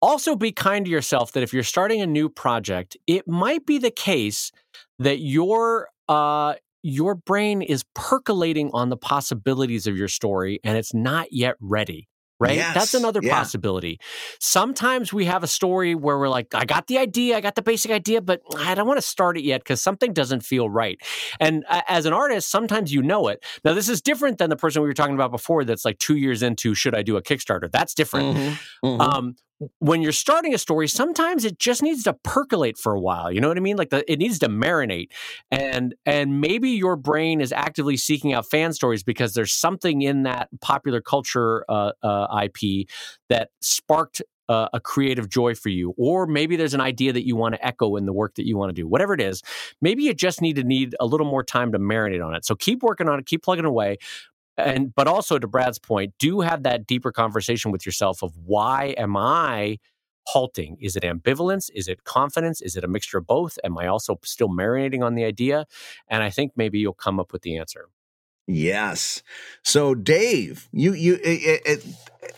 Also be kind to yourself that if you're starting a new project, it might be the case that your uh your brain is percolating on the possibilities of your story and it's not yet ready right? Yes, That's another yeah. possibility. Sometimes we have a story where we're like, I got the idea, I got the basic idea, but I don't want to start it yet because something doesn't feel right. And as an artist, sometimes you know it. Now, this is different than the person we were talking about before that's like two years into should I do a Kickstarter? That's different. Mm-hmm, mm-hmm. Um, when you're starting a story, sometimes it just needs to percolate for a while. You know what I mean? Like the, it needs to marinate, and and maybe your brain is actively seeking out fan stories because there's something in that popular culture uh, uh, IP that sparked uh, a creative joy for you, or maybe there's an idea that you want to echo in the work that you want to do. Whatever it is, maybe you just need to need a little more time to marinate on it. So keep working on it, keep plugging away and but also to Brad's point, do have that deeper conversation with yourself of why am I halting? Is it ambivalence? Is it confidence? Is it a mixture of both? Am I also still marinating on the idea? And I think maybe you'll come up with the answer. Yes. So, Dave, you you, it, it,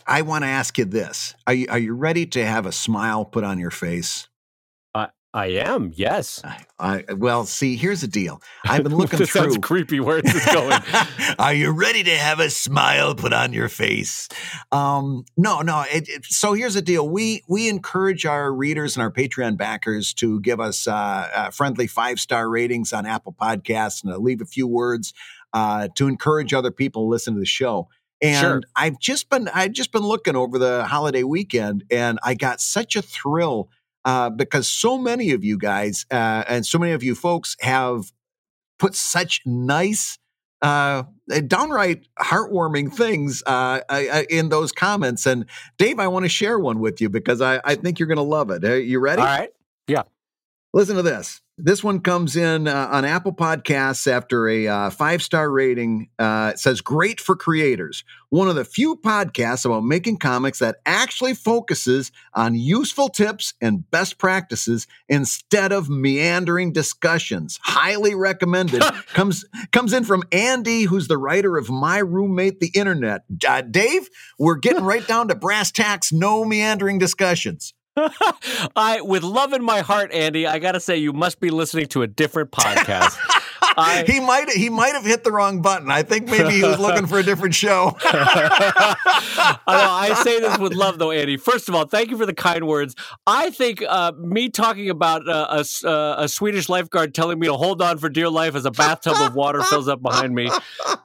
I want to ask you this: Are you are you ready to have a smile put on your face? I am, yes. I, I, well, see, here's the deal. I've been looking this through. Sounds creepy. Where is this going? Are you ready to have a smile put on your face? Um, no, no. It, it, so here's the deal. We we encourage our readers and our Patreon backers to give us uh, uh, friendly five star ratings on Apple Podcasts and leave a few words uh, to encourage other people to listen to the show. And sure. I've just been I've just been looking over the holiday weekend, and I got such a thrill uh, because so many of you guys uh, and so many of you folks have put such nice, uh, downright heartwarming things uh, in those comments. And Dave, I want to share one with you because I, I think you're going to love it. Are you ready? All right. Yeah. Listen to this. This one comes in uh, on Apple Podcasts after a uh, five star rating. Uh, it says, Great for creators. One of the few podcasts about making comics that actually focuses on useful tips and best practices instead of meandering discussions. Highly recommended. comes, comes in from Andy, who's the writer of My Roommate, the Internet. Uh, Dave, we're getting right down to brass tacks, no meandering discussions. I, with love in my heart, Andy, I got to say you must be listening to a different podcast. I, he might he might have hit the wrong button. I think maybe he was looking for a different show. I, know, I say this with love, though, Andy. First of all, thank you for the kind words. I think uh, me talking about uh, a, uh, a Swedish lifeguard telling me to hold on for dear life as a bathtub of water fills up behind me.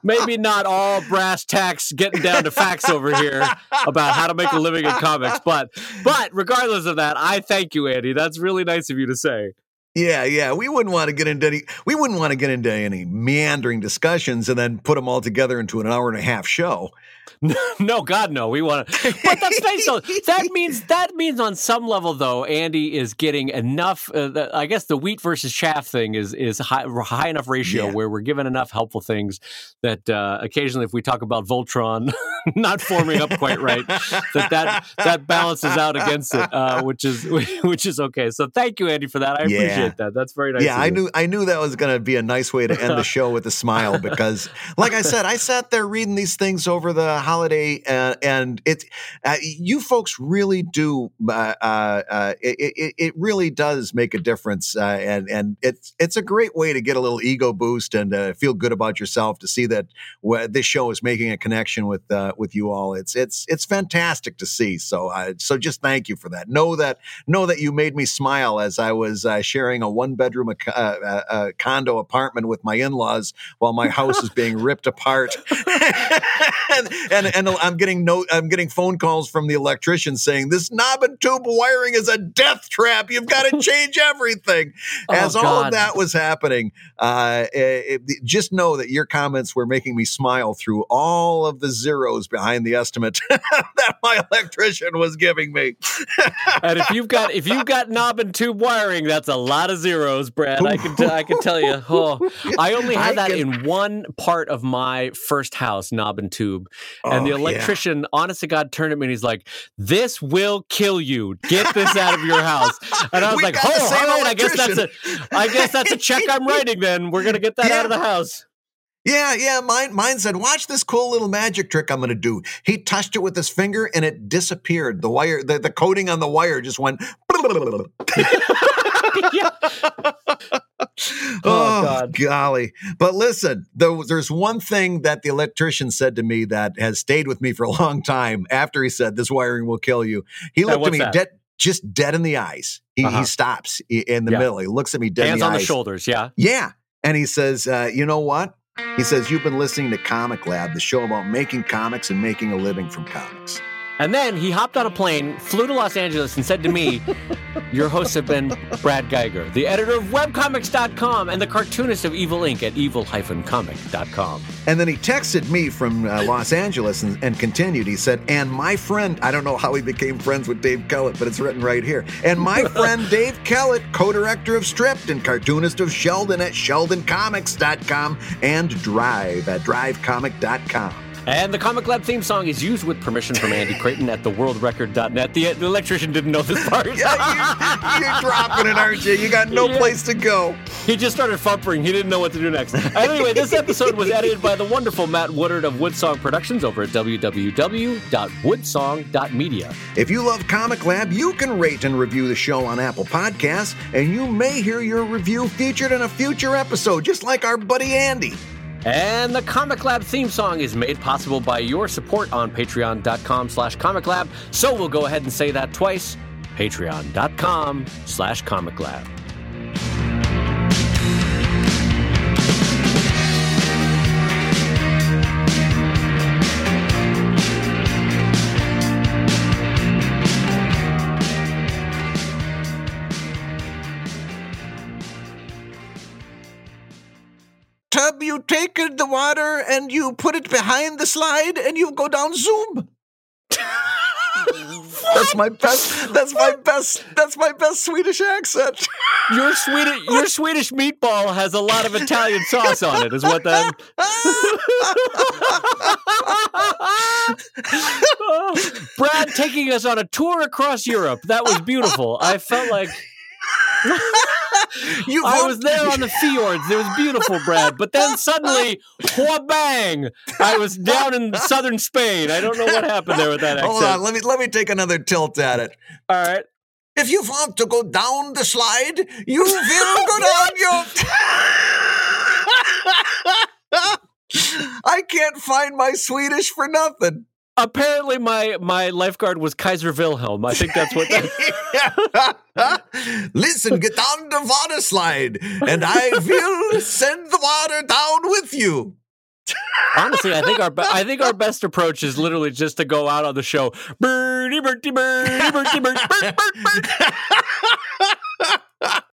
Maybe not all brass tacks getting down to facts over here about how to make a living in comics, but but regardless of that, I thank you, Andy. That's really nice of you to say. Yeah, yeah. We wouldn't want to get into any we wouldn't want to get into any meandering discussions and then put them all together into an hour and a half show. no, God, no. We want to, but that's nice. Though. That means that means on some level, though, Andy is getting enough. Uh, the, I guess the wheat versus chaff thing is is high, high enough ratio yeah. where we're given enough helpful things that uh, occasionally, if we talk about Voltron, not forming up quite right. That that that balances out against it, uh, which is which is okay. So thank you, Andy, for that. I Yeah. appreciate that. That's very nice. yeah, I knew I knew that was going to be a nice way to end the show with a smile because, like I said, I sat there reading these things over the holiday, uh, and it, uh, you folks really do. Uh, uh, uh, it, it, it really does make a difference, uh, and and it's it's a great way to get a little ego boost and uh, feel good about yourself to see that this show is making a connection with uh, with you all. It's it's it's fantastic to see. So uh, so just thank you for that. Know that know that you made me smile as I was uh, sharing a one bedroom uh, uh, uh, condo apartment with my in laws while my house is being ripped apart. and, and and I'm getting no I'm getting phone calls from the electrician saying this knob and tube wiring is a death trap. You've got to change everything. As Oh, all of that was happening, uh, it- it- just know that your comments were making me smile through all of the zeros behind the estimate that my electrician was giving me. and if you've got if you've got knob and tube wiring, that's a lot of zeros, Brad. I can t- I can tell you. Oh, I only had that in one part of my first house, knob and tube. And the Oh, yeah. electrician, honest to God, turned at me and he's like, "This will kill you. Get this out of your house." And I was We like, "Oh. I guess that's a I guess that's a check I'm writing. Then we're gonna get that Yeah. out of the house." Yeah, yeah. Mine, mine said, "Watch this cool little magic trick I'm going to do." He touched it with his finger, and it disappeared. The wire, the, the coating on the wire, just went. Oh, God. golly! But listen, there, there's one thing that the electrician said to me that has stayed with me for a long time. After he said, "This wiring will kill you," he looked at me dead, just dead in the eyes. He, Uh-huh. he stops in the Yeah. middle. He looks at me dead Hands in the eyes. Hands on the shoulders. Yeah. Yeah. And he says, uh, you know what? He says, you've been listening to Comic Lab, the show about making comics and making a living from comics. And then he hopped on a plane, flew to Los Angeles, and said to me, Your hosts have been Brad Guigar, the editor of webcomics.com and the cartoonist of Evil Inc. at evil-comic.com. And then he texted me from uh, Los Angeles and, and continued. He said, and my friend, I don't know how he became friends with Dave Kellett, but it's written right here. And my friend Dave Kellett, co director of Stripped and cartoonist of Sheldon at sheldoncomics.com and Drive at drivecomic.com. And the Comic Lab theme song is used with permission from Andy Creighton at theworldrecord.net. The, the electrician didn't know this part. Yeah, you, you're dropping it, aren't you? You got no Yeah. place to go. He just started fumpering. He didn't know what to do next. Anyway, this episode was edited by the wonderful Matt Woodard of Woodsong Productions over at www.woodsong.media. If you love Comic Lab, you can rate and review the show on Apple Podcasts, and you may hear your review featured in a future episode, just like our buddy Andy. And the Comic Lab theme song is made possible by your support on patreon.com slash comic lab. So we'll go ahead and say that twice. Patreon.com slash comic lab. You take the water and you put it behind the slide and you go down zoom. that's my best that's my best that's my best Swedish accent. Your Swedish your Swedish meatball has a lot of Italian sauce on it, is what that Brad taking us on a tour across Europe. That was beautiful. I felt like You I was there on the fjords. It was beautiful, Brad. But then suddenly, wha bang! I was down in southern Spain. I don't know what happened there with that accent. Hold on, let me let me take another tilt at it. All right. If you want to go down the slide, you will go down your. I can't find my Swedish for nothing. Apparently, my my lifeguard was Kaiser Wilhelm. I think that's what. That, Listen, get down the water slide, and I will send the water down with you. honestly, I think our be- I think our best approach is literally just to go out on the show. Birdie, birdie, birdie, birdie, birdie, bird, bird, bird.